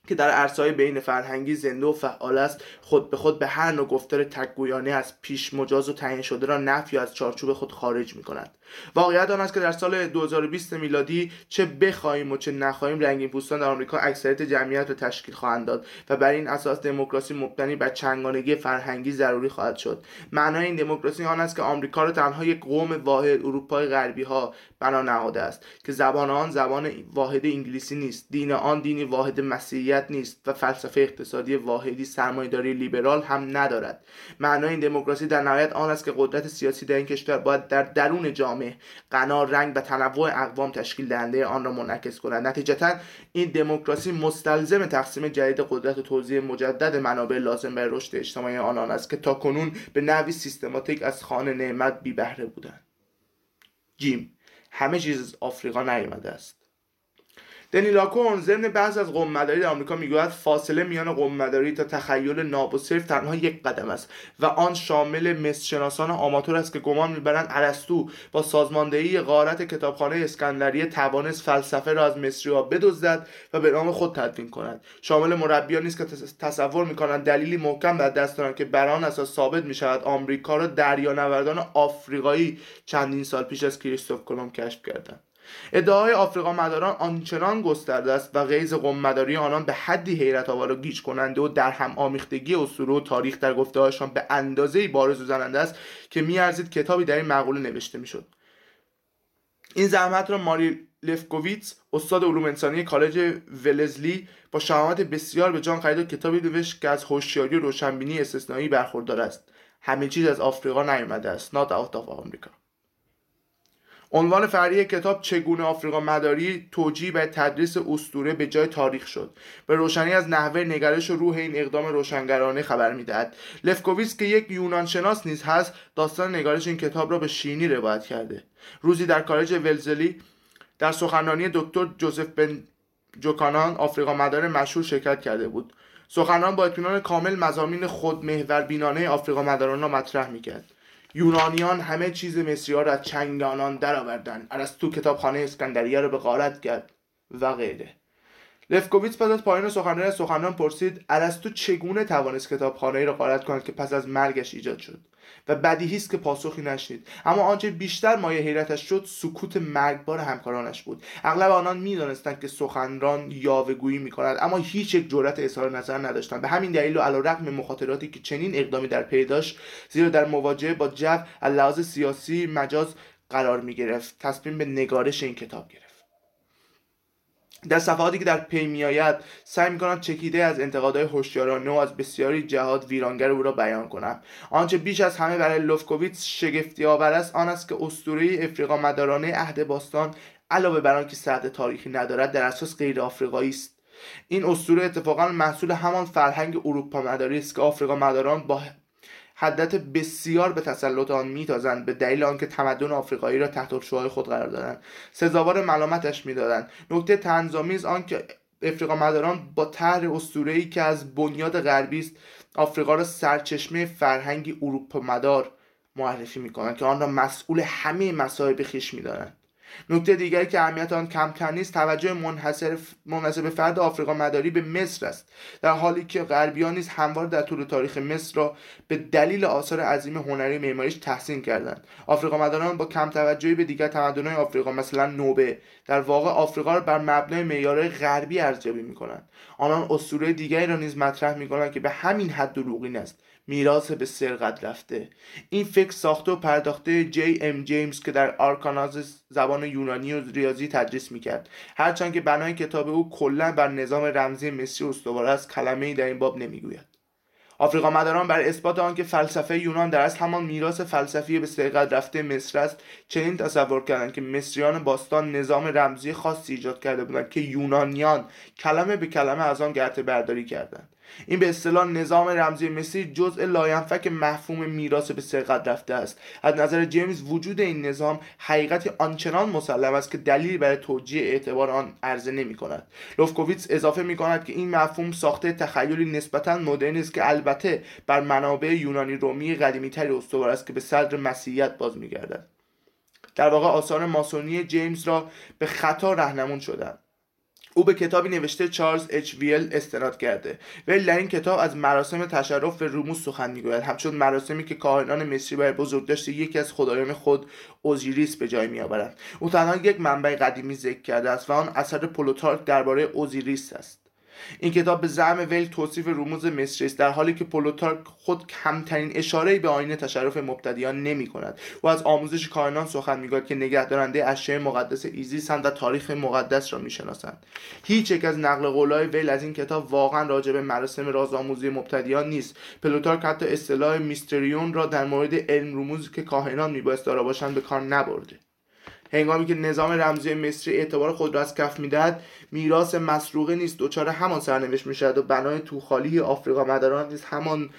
که در عرصه‌های بین فرهنگی زنده و فعال است خود به خود به هر نوع گفتار تکگویانه از پیش مجاز و تعیین شده را نفی از چارچوب خود خارج می کند واقعیت آن است که در سال 2020 میلادی چه بخواهیم و چه نخواهیم رنگین پوستان در آمریکا اکثریت جمعیت را تشکیل خواهند داد و بر این اساس دموکراسی مبتنی بر چنگانگی فرهنگی ضروری خواهد شد. معنای این دموکراسی آن است که آمریکا را تنها یک قوم واحد اروپای غربی ها بنا نهاده است که زبان آن زبان واحد انگلیسی نیست دین آن دینی واحد مسیحیت نیست و فلسفه اقتصادی واحدی سرمایهداری لیبرال هم ندارد. معنای این دموکراسی در نهایت آن است که قدرت سیاسی در این کشور باید در درون جامعه غنا رنگ و تنوع اقوام تشکیل دهنده آن را منعکس کنند. نتیجتا این دموکراسی مستلزم تقسیم جدید قدرت و توزیع مجدد منابع لازم برای رشد اجتماعی آنان است که تا کنون به نحوی سیستماتیک از خانه نعمت بی بهره بودند. جیم همه چیز از آفریقا نیامده است. دنی لاکون ضمن بعض از قوم مداری در آمریکا می‌گوید فاصله میان قوم مداری تا تخیل ناب و صرف تنها یک قدم است و آن شامل مصرشناسان آماتور است که گمان می‌برند ارسطو با سازماندهی غارت کتابخانه اسکندریه توانست فلسفه را از مصری ها بدزدد و به نام خود تدوین کند. شامل مربیانی است که تصور می‌کنند دلیلی محکم در دست دارند که بر آن اساس ثابت می‌شود آمریکا را دریانوردان آفریقایی چندین سال پیش از کریستوف کلمب کشف کردند. ادعای آفریقا مداران آنچنان گسترده است و غیز قوم مداری آنان به حدی حیرت آور و گیج کننده و در هم آمیختگی اسطوره و تاریخ در گفتههایشان به اندازه بارز و زننده است که میارزید کتابی در این مقوله نوشته می‌شد. این زحمت را ماری لفکوویتس استاد علوم انسانی کالج ولزلی با شهامت بسیار به جان خرید و کتابی نوشت که از هوشیاری و روشنبینی استثنایی برخوردار است. همه چیز از آفریقا نیامده است not out of آمریکا عنوان فرعی کتاب چگونه آفریقا مداری توجیه به تدریس استوره به جای تاریخ شد. به روشنی از نحوه نگرش و روح این اقدام روشنگرانه خبر می‌دهد. لفکوویس که یک یونان شناس نیز هست داستان نگارش این کتاب را به شینی روایت کرده. روزی در کالج ولزلی در سخنرانی دکتر جوزف بن جوکانان آفریقا مدار مشهور شرکت کرده بود. سخنران با اطمینان کامل مزامین خود محور بینانه آفریقا مداران را مطرح می‌کرد. یونانیان همه چیز مصری ها را از چنگ آنان درآوردند ارسطو کتابخانه اسکندریه را به غارت کرد و غیره. لفکوویتس پس از پایان سخنرانی سخنران پرسید ارسطو چگونه توانست کتابخانه را غارت کند که پس از مرگش ایجاد شد؟ و بدیهی است که پاسخی نشنید. اما آنچه بیشتر مایه حیرتش شد سکوت مرگبار همکارانش بود. اغلب آنان می‌دانستند که سخنران یاوهگویی می‌کند اما هیچ یک جرأت اظهار نظر نداشتند. به همین دلیل و علیرغم مخاطراتی که چنین اقدامی در پی داشت زیرا در مواجهه با جو از لحاظ سیاسی مجاز قرار می گرفت تصمیم به نگارش این کتاب گرفت. در صفحاتی که در پی میآید سعی می‌کنم چکیده از انتقادهای هوشیارانه و از بسیاری جهاد ویرانگر او را بیان کنم. آنچه بیش از همه برای لوفکوویتس شگفتی آور است آن است که اسطوره افریقا مدارانه عهد باستان علاوه بر آنکه سرد تاریخی ندارد در اساس غیر آفریقایی است. این اسطوره اتفاقا محصول همان فرهنگ اروپا مداری است که آفریقا مداران با حدت بسیار به تسلط آن میتازند به دلیل آنکه تمدن آفریقایی را تحت الشوهای خود قرار دادند. سزاوار ملامتش می‌دادند. نکته تنظامیز آنکه افریقا مداران با طرح اسطوره‌ای که از بنیاد غربی است آفریقا را سرچشمه فرهنگی اروپا مدار معرفی می‌کنند که آن را مسئول همه مصائب خیش می‌دانند. نکته دیگری که اهمیت آن کمتر نیست توجه منحصر منحصر فرد آفریقا مداری به مصر است. در حالی که غربیان نیز هموار در طول تاریخ مصر را به دلیل آثار عظیم هنری معماریش تحسین کردند. آفریقا مداران با کم توجهی به دیگر تمدنهای آفریقا مثلا نوبه در واقع آفریقا را بر مبنای معیارهای غربی ارزیابی می‌کنند. آنان اسطوره دیگری را نیز مطرح می‌کنند که به همین حد دروغین است. میراث به سرقت رفته. این فکر ساخته و پرداخته جی ام جیمز که در آرکاناز زبان یونانی و ریاضی تدریس می‌کرد. هرچند که بنای کتاب او کلا بر نظام رمزی مصری استوار است کلمه در این باب نمی‌گوید. آفریقا مداران بر اثبات آنکه فلسفه یونان در اصل همان میراث فلسفی به سرقت رفته مصر است چنین تصور کردند که مصریان باستان نظام رمزی خاصی ایجاد کرده بودند که یونانیان کلمه به کلمه از آن گرته برداری کردند. این به اصطلاح نظام رمزی مصری جزء لاینفک مفهوم میراث به سرقت رفته است. از نظر جیمز وجود این نظام حقیقتی آنچنان مسلم است که دلیلی برای توجیه اعتبار آن عرضه نمی کند لوفکوویتس اضافه می کند که این مفهوم ساخته تخیلی نسبتا مدرن است که البته بر منابع یونانی رومی قدیمی تری استوار است که به صدر مسیحیت باز می گردد در واقع آثار ماسونی جیمز را به خطا رهنمون شدند. او به کتابی نوشته چارلز اچ ویل استناد کرده. ولی در این کتاب از مراسم تشرف به رموز سخن می‌گوید. همچون مراسمی که کاهنان مصری برای بزرگداشت یکی از خدایان خود اوزیریس به جای میآورند. او تنها یک منبع قدیمی ذکر کرده است و آن اثر پلوتارک درباره اوزیریس است. این کتاب به زعم ویل توصیف رموز مصری است در حالی که پلوتارک خود کمترین اشاره به آیین تشرف مبتدیان نمی کند و از آموزش کاهنان سخن می‌گوید که نگهدارنده اشیاء مقدس ایزیس و تاریخ مقدس را می‌شناسند. هیچ یک از نقل قولهای ویل از این کتاب واقعا راجع به مراسم رازآموزی مبتدیان نیست. پلوتارک حتی اصطلاح میستریون را در مورد علم رموزی که کاهنان میبایست دارا باشند به کار نبرده. هنگامی که نظام رمزی مصری اعتبار خود را از کف می‌دهد میراث مسروقه نیست دچار همان سرنوشت می‌شود و بنای توخالی آفریقا مداران نیز همان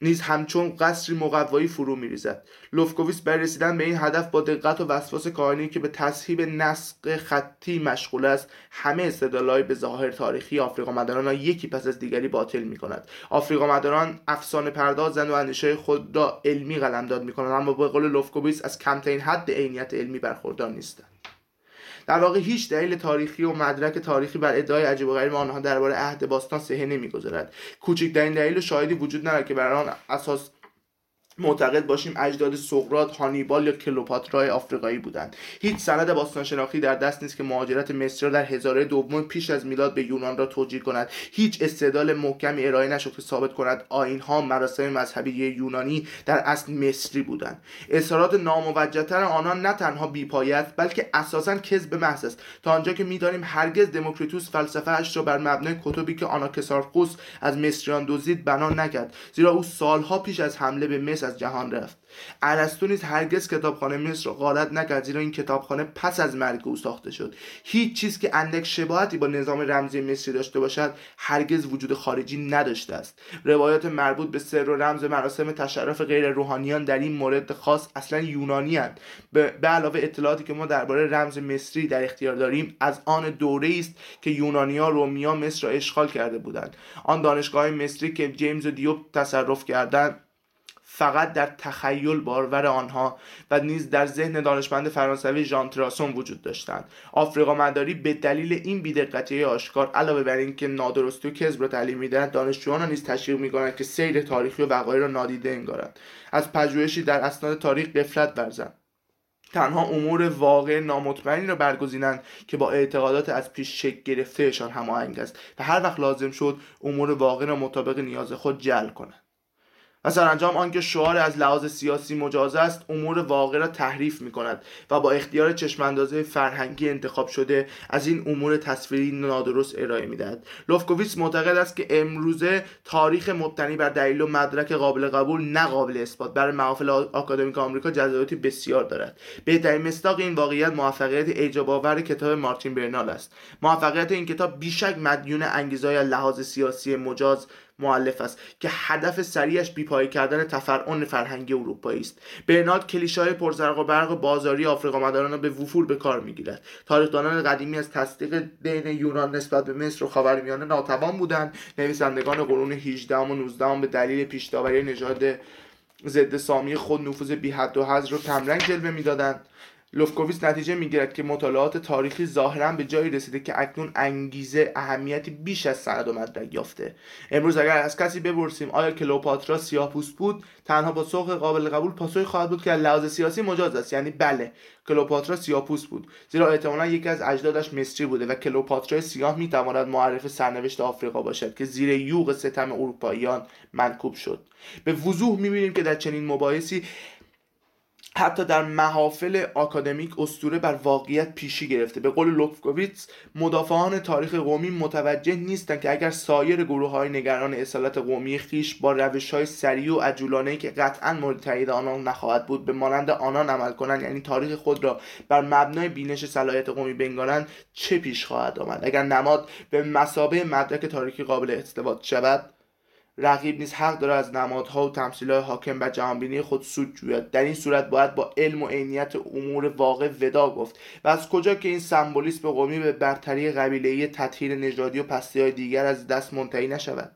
نیز همچون قصری مقوایی فرو میریزد. لوفکوویس برای رسیدن به این هدف با دقت و وسواس کاهنی که به تصحیب نسق خطی مشغول است همه استدلالهای به ظاهر تاریخی آفریقا مداران را یکی پس از دیگری باطل می کند آفریقا مداران افسانه پردازند و اندیشه خود را علمی قلمداد می کنند اما به قول لوفکوویس از کمترین حد عینیت علمی برخوردار نیستند. در واقع هیچ دلیل تاریخی و مدرک تاریخی بر ادعای عجیب و غریب آنها درباره عهد باستان صحه نمی‌گذارد. کوچکترین دلیل و شاهدی وجود ندارد که بر آن اساس معتقد باشیم اجداد سقراط هانیبال یا کلوپاترای آفریقایی بودند. هیچ سند باستانشناختی در دست نیست که مهاجرت مصر در هزاره دوم پیش از میلاد به یونان را توجیه کند. هیچ استدلال محکمی ارائه نشد که ثابت کند آینها مراسم مذهبی یونانی در اصل مصری بودند. اظهارات ناموجهتر آنان نه تنها بیپایه است بلکه اساسا کذب محض است. تا آنجا که می‌دانیم هرگز دموکریتوس فلسفه را بر مبنای کتبی که آناکسارخوس از مصریان دزدید بنا نکرد. زیرا او سالها پیش از حمله به مصر از جهان رفت. ارسطو نیز هرگز کتابخانه مصر را غارت نکرد زیرا این کتابخانه پس از مرگ او ساخته شد. هیچ چیز که اندک شباهتی با نظام رمزی مصری داشته باشد هرگز وجود خارجی نداشته است. روایات مربوط به سر و رمز مراسم تشرف غیر روحانیان در این مورد خاص اصلا یونانی هند. به علاوه اطلاعاتی که ما درباره رمز مصری در اختیار داریم از آن دوره است که یونانیا رومیا مصر را اشغال کرده بودند. آن دانشگاه مصری که جیمز و دیوب تصرف کردند فقط در تخیل بارور آنها و نیز در ذهن دانشمند فرانسوی ژان تراسون وجود داشتند. آفریقا مداری به دلیل این بیدقتی آشکار علاوه بر اینکه نادرستی و کذب را تعلیم می‌دهند دانشجویان را نیز تشویق می‌کنند که سیر تاریخی و وقایع را نادیده انگارند از پژوهشی در اسناد تاریخ قفلت ورزند تنها امور واقع نامطمئنی را برگزینند که با اعتقادات از پیش شکل گرفتهشان هماهنگ است و هر وقت لازم شد امور واقع را مطابق نیاز خود جل کنند و سرانجام آنکه شعار از لحاظ سیاسی مجاز است امور واقع را تحریف می کند و با اختیار چشماندازه فرهنگی انتخاب شده از این امور تصویری نادرست ارائه می‌دهد. لوفکوویچ معتقد است که امروزه تاریخ مبتنی بر دلیل و مدرک قابل قبول نه قابل اثبات برای محافل آکادمیک آمریکا جزئیاتی بسیار دارد. بهترین مصداق این واقعیت موفقیت ایجاب آور کتاب مارتین برنال است. موفقیت این کتاب بیشک مدیون انگیزهای لحاظ سیاسی مجاز معلف است که هدف سریعش بیپایی کردن تفرعن فرهنگی اروپایی است. برنارد کلیشههای پرزرق و برق بازاری آفریقا مداران را به وفور به کار می‌گیرد. تاریخدانان قدیمی از تصدیق دین یونان نسبت به مصر و خاورمیانه ناتوان بودند. نویسندگان قرون 18 و 19 به دلیل پیشداوری نژاد ضد سامی خود نفوذ بی حد و حذر رو کمرنگ جلوه می‌دادند. لوفکوویس نتیجه می‌گیرد که مطالعات تاریخی ظاهرا به جایی رسیده که اکنون انگیزه اهمیتی بیش از سند و مدرک یافته. امروز اگر از کسی بپرسیم آیا کلوپاترا سیاهپوست بود تنها پاسخ قابل قبول پاسخی خواهد بود که لحاظ سیاسی مجاز است. یعنی بله کلوپاترا سیاهپوست بود. زیرا احتمالا یکی از اجدادش مصری بوده و کلوپاترا سیاه می‌تواند معرف سرنوشت آفریقا باشد که زیر یوغ ستم اروپاییان منکوب شد. به وضوح می‌بینیم که در چنین مباحثی حتی در محافل آکادمیک استوره بر واقعیت پیشی گرفته. به قول لوفکوویتس مدافعان تاریخ قومی متوجه نیستند که اگر سایر گروه های نگران اصالت قومی خیش با روش های سریع و عجولانه که قطعا مورد تایید آنان نخواهد بود به مانند آنان عمل کنند یعنی تاریخ خود را بر مبنای بینش صلاحیت قومی بنگارند چه پیش خواهد آمد؟ اگر نماد به مسابه مدرک تاریخی قابل استفاده شود رقیب نیز حق داره از نمادها و تمثیلهای حاکم بر جهانبینی خود سود جوید. در این صورت باید با علم و عینیت امور واقع ودا گفت. و از کجا که این سمبولیسم قومی به برتری قبیلهای تطهیر نژادی و پستی های دیگر از دست منتهی نشود؟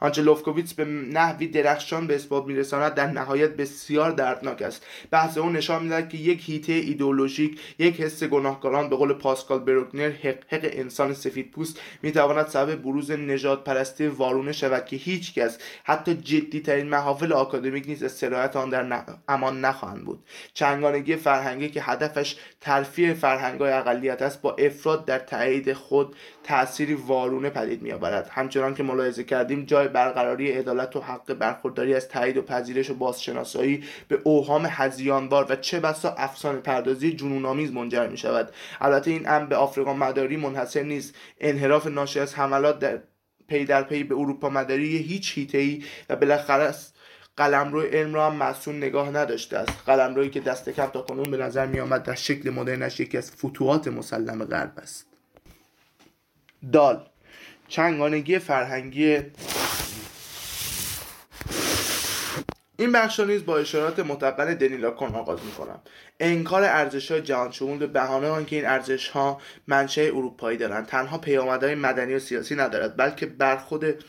آنچه لوفکوویتس به نحوی درخشان به اثبات میرساند در نهایت بسیار دردناک است. بحث او نشان می‌دهد که یک هیته ایدئولوژیک یک حس گناهکاران به قول پاسکال بروکنر حق, حق انسان سفید پوست می‌تواند سبب بروز نجات پرستی وارونه شود که هیچ کس حتی جدی ترین محافل آکادمیک نیز استراحت آن در امان نخواهند بود. چنگانگی فرهنگی که هدفش ترفیع فرهنگهای اقلیت است با افراد در تایید خود تأثیری وارونه پدید میآورد همچنان که ملاحظه کردیم جای برقراری عدالت و حق برخورداری از تایید و پذیرش و بازشناسایی به اوهام هزیانوار و چه بسا افسانه پردازی جنونآمیز منجر می شود البته این امر به آفریقا مداری منحصر نیست. انحراف ناشی از حملات در پی در پی به اروپا مداری هیچ هیته و بالاخره است قلمرو علم را هم مسئول نگاه نداشته است. قلمرویی که دست کم تا کنون به نظر می آمد در شکل مدرنش یکی از فتوحات مسلم غرب است. دال چنگانگی فرهنگی این بخش نیز با اشارات متقن دنیلاکون آغاز می‌کنم. انکار ارزش های جهان شمول به بهانه آنکه این ارزش ها منشأ اروپایی دارند. تنها پیامدهای مدنی و سیاسی ندارد بلکه بر خود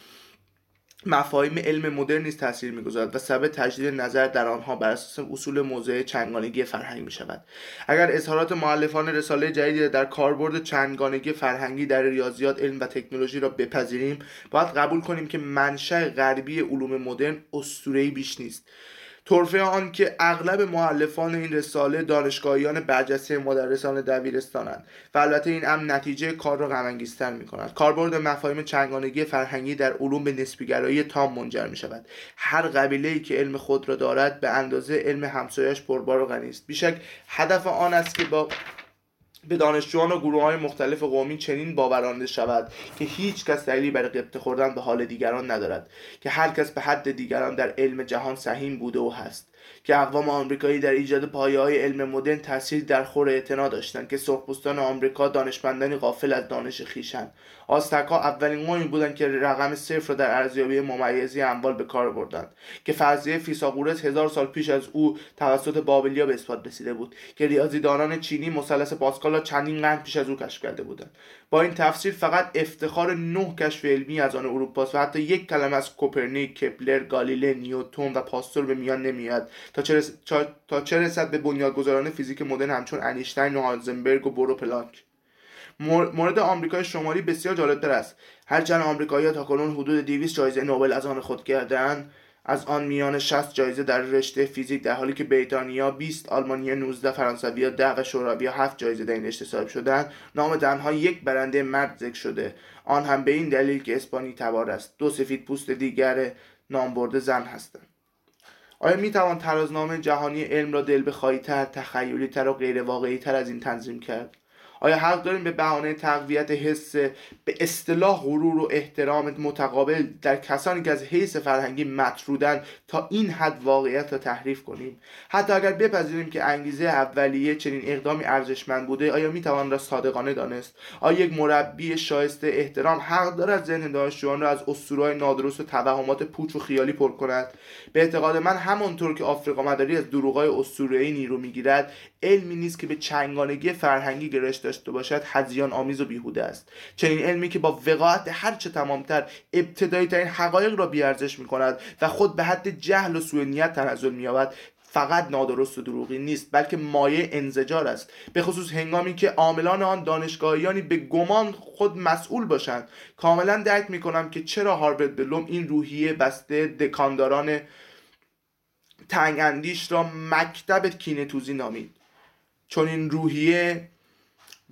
مفاهیم علم مدرن نیز تاثیر می‌گذارد و سبب تجدید نظر در آنها بر اساس اصول موضع چندگانگی فرهنگی می شود اگر اظهارات معلفان رساله جدیدی در کاربرد چندگانگی فرهنگی در ریاضیات علم و تکنولوژی را بپذیریم باید قبول کنیم که منشأ غربی علوم مدرن اسطوره‌ای بیش نیست. طرفه آن که اغلب معلفان این رساله دانشگاهیان برجسته مدرسان دبیرستانند و البته این امر نتیجه کار را غمانگیزتر می کند کاربرد مفاهیم چنگانگی فرهنگی در علوم به نسبیگرایی تام منجر می شود هر قبیله ای که علم خود را دارد به اندازه علم همسایش پربار و غنی است. بیشک هدف آن است که با به دانشجویان و گروه های مختلف قومی چنین باورانده شود که هیچ کس دلیلی برای قبطه خوردن به حال دیگران ندارد که هر کس به حد دیگران در علم جهان سهیم بوده و هست که اقوام آمریکایی در ایجاد پایه های علم مدرن تاثیر در خور اعتنا داشتند که سرخپوستان آمریکا دانشمندانی غافل از دانش خیشند آزتکها اولین قومی بودند که رقم صفر را در ارزیابی ممیزی اموال به کار بردند که فرضیه فیثاغورس هزار سال پیش از او توسط بابلیا به اثبات رسیده بود که ریاضیدانان چینی مثلث پاسکال را چندین قرن پیش از او کشف کرده بودند با این تفسیر فقط افتخار نه کشف علمی از آن اروپاست و حتی یک کلمه از کوپرنیک کپلر گالیله نیوتون و پاستور به میان نمیاد. تا چه, تا چه رسد به بنیادگذاران فیزیک مدرن همچون انیشتین و هایزنبرگ و بور و پلانک مورد آمریکای شمالی بسیار جالبتر است. هرچند آمریکایی‌ها تا کنون حدود 200 جایزه نوبل از آن خود کردند از آن میان 60 جایزه در رشته فیزیک در حالی که بریتانیا 20 آلمانیا 19 فرانسویا 10 و شورویا 7 جایزه در این رشته صاحب شدند. نام تنها یک برنده مرد ذکر شده. آن هم به این دلیل که اسپانی تبار است. دو سفید پوست دیگر نامبرده زن هستند. آیا می توان ترازنامه جهانی علم را دل بخواهی تر تخیلی تر و غیر واقعی تر از این تنظیم کرد؟ آیا حق داریم به بهانه تقویت حس به اصطلاح غرور و احترام متقابل در کسانی که از حیث فرهنگی مطرودن تا این حد واقعیت را تحریف کنیم؟ حتی اگر بپذیریم که انگیزه اولیه چنین اقدامی ارزشمند بوده آیا می‌توان را صادقانه دانست؟ آیا یک مربی شایسته احترام حق دارد ذهن دانشجویان را از اسطورههای نادرست و توهمات پوچ و خیالی پر کند؟ به اعتقاد من همانطور که آفریقا مداری از دروغهای اسطوره‌ای نیرو می‌گیرد علمی نیست که به چنگانگی فرهنگی گرش داشته باشد هزیان آمیز و بیهوده است. چنین علمی که با وقاحت هرچه تمامتر ابتدایی ترین حقایق را بیارزش می کند و خود به حد جهل و سوء نیت تنزل مییابد فقط نادرست و دروغی نیست بلکه مایه انزجار است. به خصوص هنگامی که عاملان آن دانشگاهیانی به گمان خود مسئول باشند. کاملا درک می کنم که چرا هاروارد بلوم این روحیه بسته دکانداران تنگ اندیش را مکتب کینه توزی نامید. چون این روحیه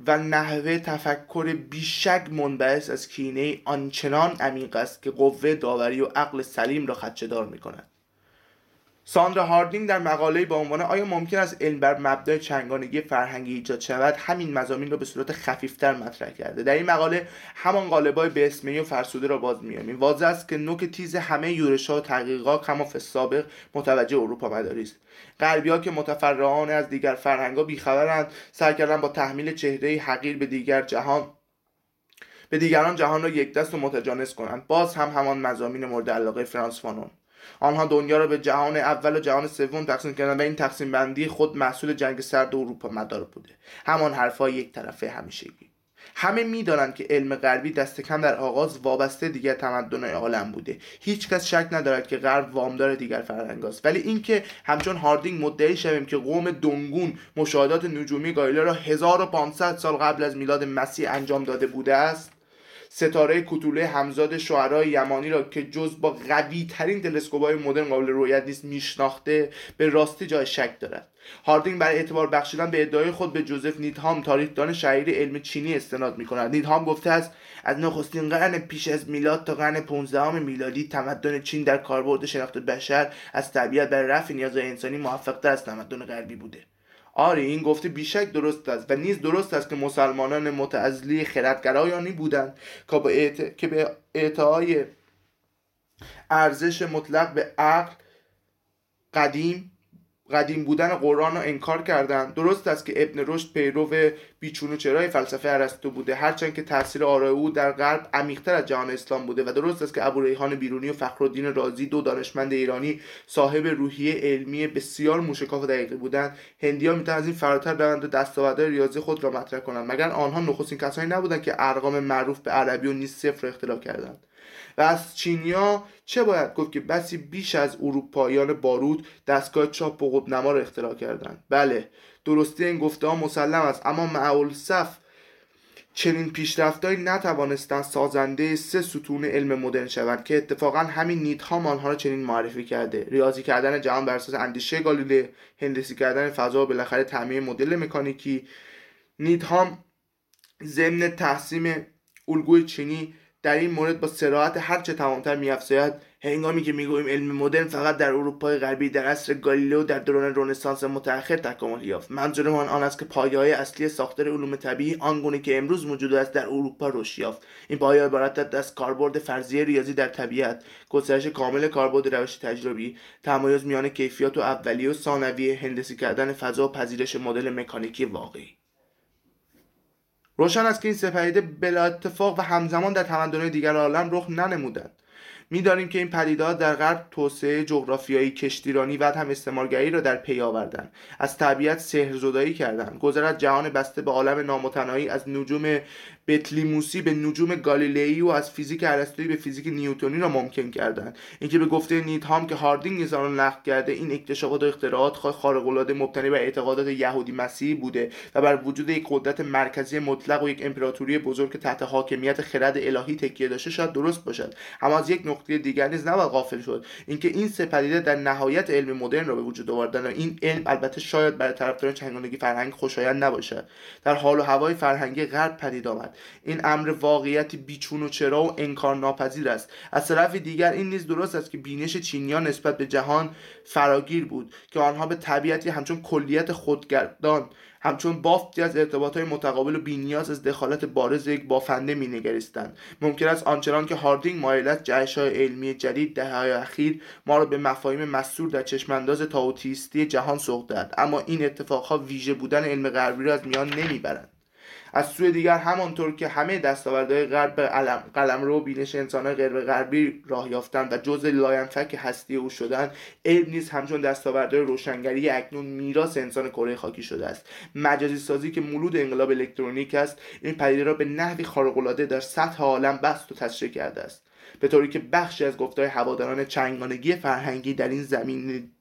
و نحوه تفکر بیشک منبعث از کینه آنچنان عمیق است که قوه داوری و عقل سلیم را خدشهدار می کند ساندرا هاردینگ در مقاله با عنوان آیا ممکن است علم بر مبدای چنگانگی فرهنگی ایجاد شود همین مزامین را به صورت خفیفتر مطرح کرده. در این مقاله همان قالبای به اسمی و فرسوده را باز میامیم واضح است که نوک تیز همه یورش ها و تحقیقات کما سابق متوجه اروپا مداری است. غربی ها که متفرعان از دیگر فرهنگ بیخبرند سعی کردن با تحمیل چهره حقیر به دیگر جهان به دیگران جهان را یک دست و متجانس کنند. باز هم همان مزامین مورد علاقه فرانس فانون. آنها دنیا را به جهان اول و جهان سوم تقسیم کردن و این تقسیم بندی خود محصول جنگ سرد اروپا مدار بوده. همان حرفهای یک طرفه همیشگی. همه می‌دانند که علم غربی دست کم در آغاز وابسته دیگر تمدن عالم بوده. هیچ کس شک ندارد که غرب وامدار دیگر فرهنگ است ولی اینکه همچون هاردینگ مدعی شویم که قوم دنگون مشاهدات نجومی گایله را 1500 سال قبل از میلاد مسیح انجام داده بوده است ستاره کوتوله همزاد شعرای یمانی را که جز با قوی ترین تلسکوپ مدرن قابل رویت نیست میشناخته به راستی جای شک دارد. هاردینگ برای اعتبار بخشیدن به ادعای خود به جوزف نیدهام تاریخدان شهیر علم چینی استناد می کند نیدهام گفته است از نخستین قرن پیش از میلاد تا قرن 15 میلادی تمدن چین در کاربرد شناخت بشر از طبیعت برای رفع نیازهای انسانی موفقتر از تمدن غربی بوده. آری این گفته بیشک درست است و نیز درست است که مسلمانان متعزلی خردگرایانی بودند که به, اعت... که به اعطای ارزش مطلق به عقل قدیم قدیم بودن قرآن رو انکار کردند درست است که ابن رشد پیرو بیچون و چرای فلسفه ارسطو بوده هرچند که تاثیر آرای او در غرب عمیقتر از جهان اسلام بوده و درست است که ابو ریحان بیرونی و فخرالدین رازی دو دانشمند ایرانی صاحب روحیه علمی بسیار موشکاف و دقیقی بودند. هندیان می‌تونن از این فراتر روند و دستاوردهای ریاضی خود را مطرح کنند. مگر آنها نخستین کسانی نبودند که ارقام معروف به عربی و نیز صفر اختلاف کردند؟ و از چینیا چه باید گفت که بسی بیش از اروپاییان بارود دستگاه چاپ و قطبنما را اختراع کردند. بله درستی این گفته ها مسلم است اما معول صف چنین پیشرفتهایی نتوانستند سازنده سه ستون علم مدرن شوند که اتفاقا همین نیدهام آنها را چنین معرفی کرده. ریاضی کردن جهان بر اساس اندیشه گالیله هندسی کردن فضا و بالاخره تعمیم مدل مکانیکی نیدهام ضمن تحسیم الگوی چینی در این مورد با سراحت هرچه تمامتر میافزاید هنگامی که می‌گوییم علم مدرن فقط در اروپای غربی در عصر گالیلئو در دوران رنسانس متأخر تکامل یافت. منظورمان آن است که پایه اصلی ساختار علوم طبیعی آنگونه که امروز موجود است در اروپا رشد یافت. این پایه عبارت از کاربرد فرضیه ریاضی در طبیعت گسترش کامل کاربرد روش تجربی تمایز میان کیفیات و اولیه و ثانویه هندسی کردن فضا و پذیرش مدل مکانیکی واقعی. روشن است که این سپدیده بلا اتفاق و همزمان در تمدنهای دیگر عالم رخ ننمودند. می‌دانیم که این پدیدهها در غرب توسعه جغرافیایی کشتیرانی و هم استعمارگری را در پی آوردند. از طبیعت سحرزدایی کردند. گذر از جهان بسته به عالم نامتنایی از نجوم بتلیموسی به نجوم گالیلئی و از فیزیک ارسطویی به فیزیک نیوتونی را ممکن کردند. اینکه به گفته نیدهام که هاردینگ نیز آن نقل کرده این اکتشافات و اختراعات خارق‌العاده مبتنی بر اعتقادات یهودی مسیحی بوده و بر وجود یک قدرت مرکزی مطلق و یک امپراتوری بزرگ تحت حاکمیت خرد الهی تکیه داشته شاید درست باشد. اما از یک نقطه دیگر نیز نباید غافل شد. اینکه این سه پدیده در نهایت علم مدرن را به وجود آوردن و این علم البته شاید برای طرفداران چنگانگی فرهنگ خوشایند نباشد. در حال و هوای فرهنگی غرب پدید آمد. این امر واقعیتی بیچون و چرا و انکار ناپذیر است. از طرف دیگر این نیز درست است که بینش چینیان نسبت به جهان فراگیر بود که آنها به طبیعتی همچون کلیت خودگردان همچون بافتی از ارتباط های متقابل و بینیاز از دخالت بارز یک بافنده مینگریستند. ممکن است آنچنان که هاردینگ مایل است جهش های علمی جدید دههای اخیر ما را به مفاهیم مسور در چشمانداز تاوتیستی جهان سوق دهد. اما این اتفاقها ویژه بودن علم غربی را از میان نمی‌برند. از سوی دیگر همانطور که همه دستاوردهای غرب به قلمرو بینش انسانهای غیر غربی راه یافتند و جزء لاینفک هستی او شدند علم نیز همچون دستاوردهای روشنگری اکنون میراث انسان کره خاکی شده است. مجازی سازی که مولود انقلاب الکترونیک است این پدیده را به نحوی خارقالعاده در سطح عالم بسط و تشریح کرده است. به طوری که بخشی از گفتهای هواداران چندگانگی فرهنگی در این زمین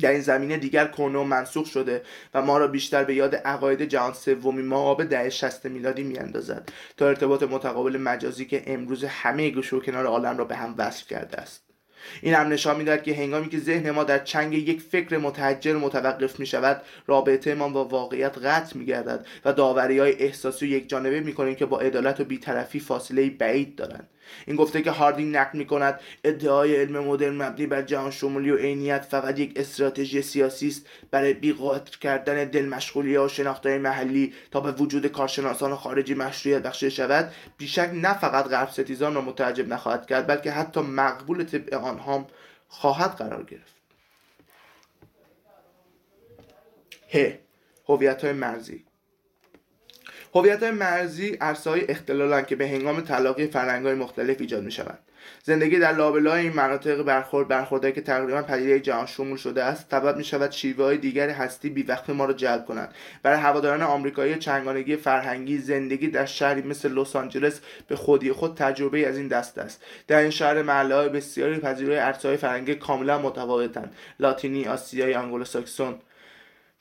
در این زمینه دیگر کهنه و منسوخ شده و ما را بیشتر به یاد عقاید جهان سومی ما به دهه 60 میلادی میاندازد تا ارتباط متقابل مجازی که امروز همه گوشه و کنار عالم را به هم وصل کرده است. این هم نشان می‌دهد که هنگامی که ذهن ما در چنگ یک فکر متحجر متوقف می شود رابطه ما با واقعیت قطع می گردد و داوری های احساسی یک جانبه می کنیم که با عدالت و بیطرفی فاصله بعید دارند. این گفته که هاردینگ نقل می کند ادعای علم مدرن مبنی بر جهان شمولی و عینیت فقط یک استراتژی سیاسی است. برای بیقدر کردن دل مشغولی و شناختهای محلی تا به وجود کارشناسان خارجی مشروعیت بخشیده شود بیشک نه فقط غرب ستیزان را متعجب نخواهد کرد بلکه حتی مقبول طبع آنها خواهد قرار گرفت. ه. هویت های مرزی. هویت مرزی عرصه های اختلالن که به هنگام تلاقی فرهنگ های مختلف ایجاد می شوند زندگی در لابلای این مناطق برخورد برخوردهایی که تقریبا پدیده جهان شمول شده است سبب می شود شیوه های دیگر هستی بی وقت ما را جلب کنند. برای هواداران آمریکایی چندگانگی فرهنگی زندگی در شهری مثل لس آنجلس به خودی خود تجربه از این دست است. در این شهر محله بسیاری پذیرای ارزهای فرهنگی کاملا متفاوتند لاتینی آسیایی آنگلوساکسون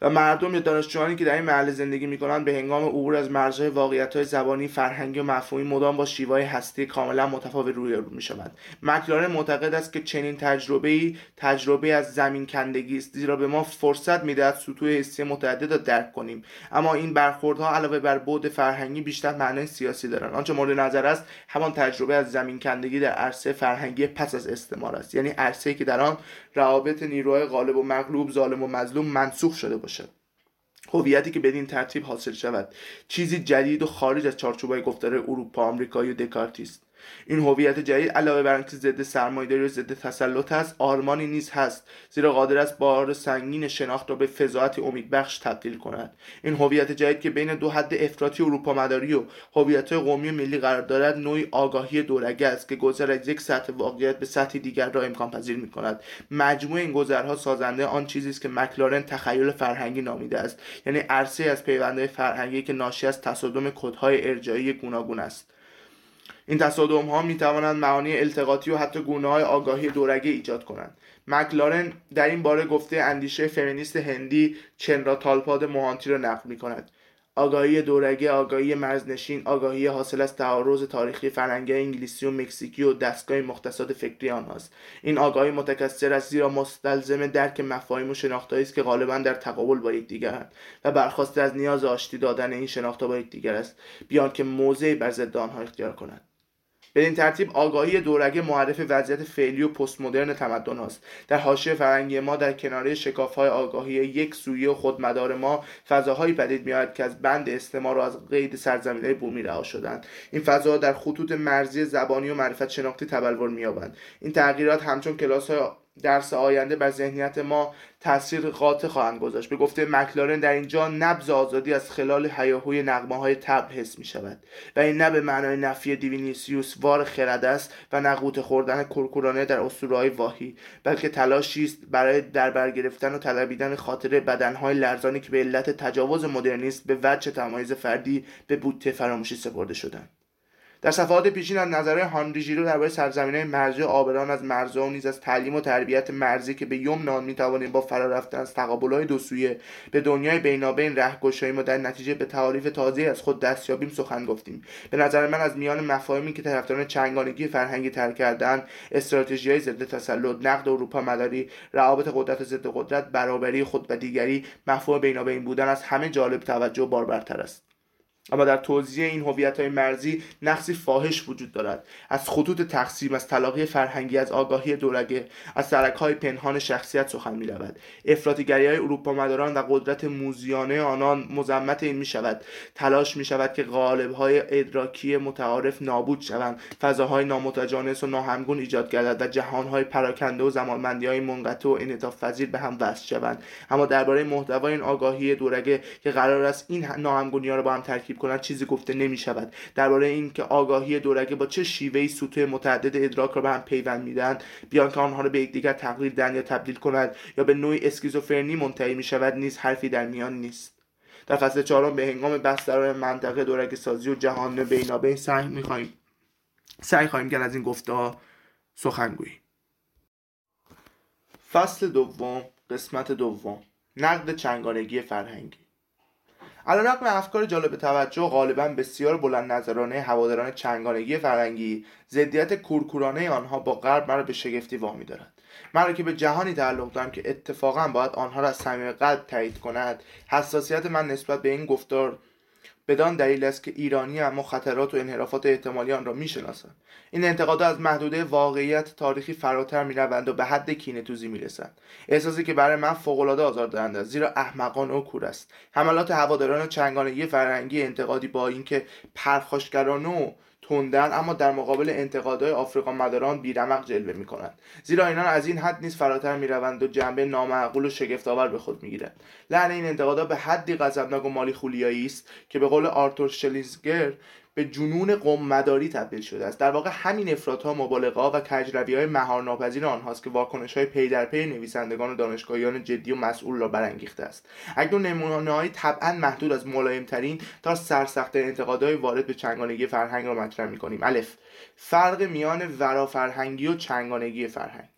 و مردم یا دانشجویانی که در این محله زندگی می‌کنند به هنگام عبور از مرزهای واقعیت های زبانی فرهنگی و مفهومی مدام با شیوای هستی کاملا متفاوت روبرو می شود مکلارن معتقد است که چنین تجربه ای تجربه از زمین کندگی است زیرا به ما فرصت می‌دهد سطوح حسی متعدد را درک کنیم. اما این برخوردها علاوه بر بود فرهنگی بیشتر معنای سیاسی دارند. آنچه مورد نظر است همان تجربه از زمین کندگی در عرصه فرهنگی پس از استعمار است. یعنی عرصه که در آن روابط نیروهای غالب و مغلوب ظالم و مظلوم منسوخ شده باشد. هویتی که بدین ترتیب حاصل شود. چیزی جدید و خارج از چارچوبهای گفتار اروپا آمریکایی و دکارتی است این هویت جدید علاوه بر اینکه ضد سرمایهداری و ضد تسلط است آرمانی نیز هست زیرا قادر است بار سنگین شناخت را به فضاعت امیدبخش تبدیل کند. این هویت جدید که بین دو حد افراطی اروپا مداری و هویت قومی ملی قرار دارد نوعی آگاهی دورگه است که گذر از یک سطح واقعیت به سطحی دیگر را امکان پذیر می کند مجموع این گذرها سازنده آن چیزی است که مکلارن تخیل فرهنگی نامیده است یعنی عرصه از پیوندهای فرهنگی که ناشی از تصادم کدهای ارجایی گوناگون است. این تصادم ها می توانند معانی التقاطی و حتی گونه های آگاهی دورگه ایجاد کنند. مکلارن در این باره گفته اندیشه فمینیست هندی چنرا تالپاد موهانتی را نقل می کند آگاهی دورگه آگاهی مرزنشین آگاهی حاصل از تعارض تاریخی فرهنگی انگلیسی و مکزیکی و دستگاه مختصات فکری آنهاست. این آگاهی متکثر است زیرا مستلزم درک مفاهیم و شناختهایی است که غالبا در تقابل با یکدیگرند و برخواسته از نیاز آشتی دادن این شناختها با یکدیگر است بیان که موضعی بر ضد آنها اختیار کند. این ترتیب آگاهی دورگه معرف وضعیت فعلی و پست مدرن تمدن هاست. در حاشیه فرنگی ما در کناره شکاف های آگاهی یک سویه و خودمدار ما فضاهایی پدید میآید که از بند استعمار و از قید سرزمین بومی رها شدند. این فضاها در خطوط مرزی زبانی و معرفت شناختی تبلور مییابند این تغییرات همچون کلاس های درس آینده بر ذهنیت ما تاثیر قاطع خواهند گذاشت. به گفته مکلارن در اینجا نبز آزادی از خلال حیاهوی نقمه های تبل حس می شود و این نه به معنای نفی دیوینیسیوس وار خرد است و نقوط خوردن کرکورانه در های واهی بلکه تلاشی است برای در بر گرفتن و طلبیدن خاطر بدنهای لرزانی که به علت تجاوز مدرنیست به وجه تمایز فردی به بوته فراموشی سپرده شدند. در صفحات پیشین از نظر هانری ژیرو درباره سرزمینهای مرزی آبران از مرزها و نیز از تعلیم و تربیت مرزی که به یمن آن می‌توانیم با فرا رفتن از تقابلهای دو سویه به دنیای بینابین رهگشاییم و در نتیجه به تعاریف تازه از خود دستیابیم سخن گفتیم. به نظر من از میان مفاهیمی که طرفداران چنگانگی فرهنگی تر کردن استراتژی های ضد تسلط نقد اروپا مداری روابط قدرت ضد قدرت برابری خود و دیگری مفهوم بینابین بودن از همه جالب توجه باربرتر است. اما در توضیح این هویت های مرزی نقصی فاحش وجود دارد. از خطوط تقسیم از تلاقی فرهنگی از آگاهی دورگه از سرک های پنهان شخصیت سخن می رود افراطیگری های اروپا مداران و قدرت موزیانه آنان مزمت این می شود تلاش می شود که غالب های ادراکی متعارف نابود شوند. فضاهای نامتجانس و ناهمگون ایجاد گردد و جهان های پراکنده و زمانمندی های منقطع و انعطاف به هم وصل شوند. اما درباره محتوای این آگاهی دورگه که قرار است این ناهمگونی ها را با هم ترکیب کنند چیزی گفته نمی شود درباره اینکه آگاهی دورگه با چه شیوهی سطوح متعدد ادراک را به هم پیوند میدن بیان که آنها را به یکدیگر تغییر دهند یا تبدیل کند یا به نوعی اسکیزوفرنی منتهی می شود نیز حرفی در میان نیست. در فصل چهارم به هنگام بحث در منطقه دورگه سازی و جهان بینابین سعی می‌خواهیم. سعی خواهیم کرد از این گفته سخنگویی فصل دوم قسمت دوم. نقد چنگانگی فرهنگی. علیرغم افکار جالب توجه و غالبا بسیار بلند نظرانه هواداران چنگانگی فرنگی ضدیت کورکورانه آنها با غرب مرا به شگفتی وامی دارد. مرا که به جهانی تعلق دارم که اتفاقا باید آنها را از صمیم قلب تایید کند. حساسیت من نسبت به این گفتار بدان دلیل است که ایرانی اما خطرات و انحرافات احتمالی آن را می‌شناسند. این انتقادات از محدوده واقعیت تاریخی فراتر می‌روند و به حد کینه توزی می‌رسند احساسی که برای من فوقالعاده آزاردهنده است زیرا احمقان و کور است. حملات هواداران چنگانگی فرهنگی انتقادی با اینکه پرخاشگرانه و تندن اما در مقابل انتقادهای آفریقا مداران بیرمق جلوه می کنند زیرا اینان از این حد نیز فراتر می روند و جنبه نامعقول و شگفتآور به خود می گیرند لحن این انتقادها به حدی غضبناک و مالیخولیایی است که به قول آرتور شلیزگر به جنون قوم مداری تبدیل شده است. در واقع همین افراط ها مبالغه و کجروی های مهار ناپذیر آنهاست که واکنش های پی در پی نویسندگان و دانشگاهیان جدی و مسئول را برانگیخته است. اکنون نمونه های طبعا محدود از ترین تا سرسخت انتقادهای وارد به چندگانگی فرهنگ را مطرح می‌کنیم. الف. فرق میان ورافرهنگی و چندگانگی فرهنگ.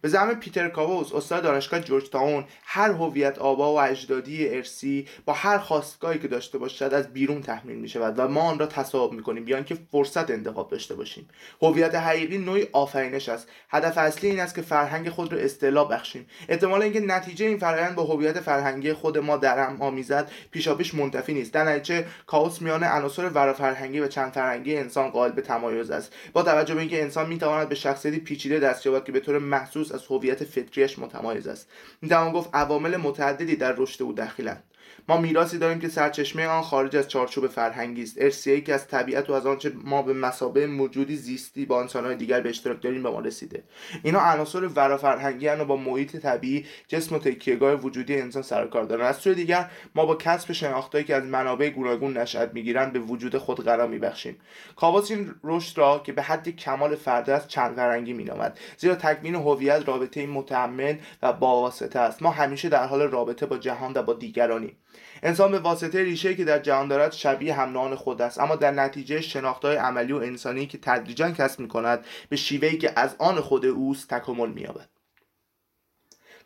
به زعم پیتر کاووس استاد دانشگاه جورج تاون هر هویت آبا و اجدادی ارسی با هر خواستگاهی که داشته باشد از بیرون تحمیل می شود و ما آن را تصاحب می کنیم بیان که فرصت انتخاب داشته باشیم. هویت حقیقی نوعی آفرینش است. هدف اصلی این است که فرهنگ خود را اصطلاح بخشیم. احتمال اینکه نتیجه این فرآیند با هویت فرهنگی خود ما در هم آمیزد پیشاپیش منتفی نیست. در نتیجه کاوس میان عناصر ورافرهنگی و چند فرهنگی انسان قائل به تمایز است. با توجه به اینکه انسان می‌تواند به شخصیتی پیچیده دست یابد که به طور محسوس از هویت فطریش متمایز است. می‌توان گفت عوامل متعددی در رشد او دخیلند. ما میراثی داریم که سرچشمه آن خارج از چارچوب فرهنگی است. ارسیه‌ای که از طبیعت و از آنچه ما به مسابه موجودی زیستی با انسانهای دیگر به اشتراک داریم به ما رسیده. اینا عناصر ورافرهنگی و با محیط طبیعی جسم و تکیهگاه وجودی انسان سر کار دارن از سوی دیگر ما با کسب شناختهایی که از منابع گوناگون نشأت می‌گیرند به وجود خود قرار میبخشیم. کاواس این رشد را که به حد کمال فرد است چند فرهنگی مینامد. زیرا تکوین هویت رابطه متعمل و باواسطه است. ما همیشه در حال رابطه با جهان و با دیگرانیم. انسان به واسطه ریشه که در جهان دارد شبیه هم خود است. اما در نتیجه شناختهای عملی و انسانی که تدریجا کسب می کند به شیوهی که از آن خود اوست تکامل مییابد.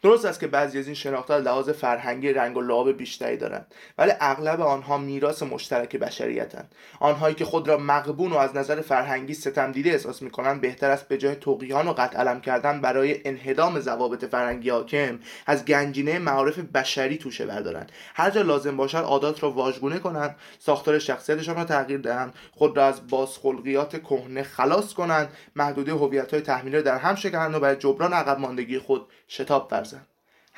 درست است که بعضی از این شناختها لحاظ فرهنگی رنگ و لعاب بیشتری دارند ولی اغلب آنها میراث مشترک بشریتند آنهایی که خود را مقبون و از نظر فرهنگی ستم دیده احساس می‌کنند بهتر است به جای توقیان و قطع علم کردن برای انهدام ضوابط فرهنگی حاکم از گنجینه معارف بشری توشه بردارند. هر جا لازم باشد عادات را واژگونه کنند ساختار شخصیتشان را تغییر دهند خود را از بازخلقیات کهنه خلاص کنند محدوده هویت‌های تحمیلی در هم شکنند و برای جبران عقب ماندگی خود شتاب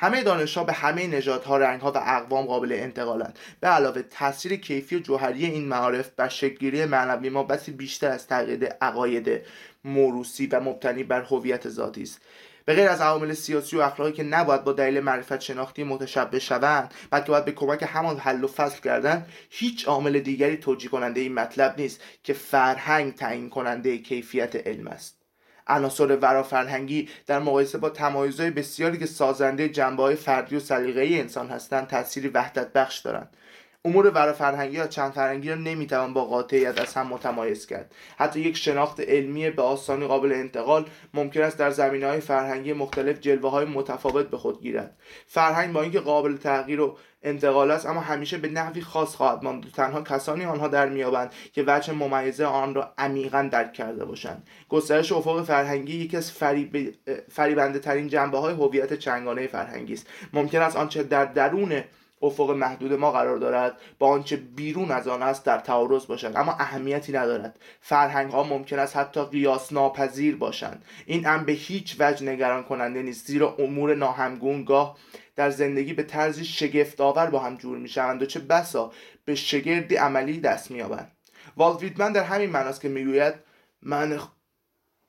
همه دانشها به همه نژادها رنگها و اقوام قابل انتقالند. به علاوه تاثیر کیفی و جوهری این معارف بر شکلگیری معنوی ما بسی بیشتر از تغییر عقاید موروسی و مبتنی بر هویت ذاتی است. به غیر از عوامل سیاسی و اخلاقی که نباید با دلیل معرفت شناختی متشبه شوند بلکه باید به کمک همان حل و فصل کردن هیچ عامل دیگری توجیه کننده این مطلب نیست که فرهنگ تعیین کننده کیفیت علم است. عناصر ورافرهنگی در مقایسه با تمایزهای بسیاری که سازنده جنبه های فردی و سلیقه‌ای انسان هستند تأثیری وحدت بخش دارند. امور ورافرهنگی یا چند فرهنگی را نمی‌توان با قاطعیت از هم متمایز کرد. حتی یک شناخت علمی به آسانی قابل انتقال ممکن است در زمینه های فرهنگی مختلف جلوه های متفاوت به خود گیرد. فرهنگ با اینکه قابل تغییر و انتقال است اما همیشه به نحوی خاص خواهد ماند. تنها کسانی آنها در میابند که وجه ممیزه آن را عمیقا درک کرده باشند. گسترش افق فرهنگی یکی از فریب... فریبنده ترین جنبه های هویت چنگانه فرهنگی است. ممکن است آنچه در درون افق محدود ما قرار دارد با آنچه بیرون از آن است در تعارض باشد اما اهمیتی ندارد. فرهنگ ها ممکن است حتی قیاس ناپذیر باشند. این هم به هیچ وجه نگران کننده نیست زیرا امور ناهمگون گاه در زندگی به طرزی شگفتآور با هم جور می‌شوند و چه بسا به شگردی عملی دست مییابند. والت ویدمن در همین معناست که می‌گوید من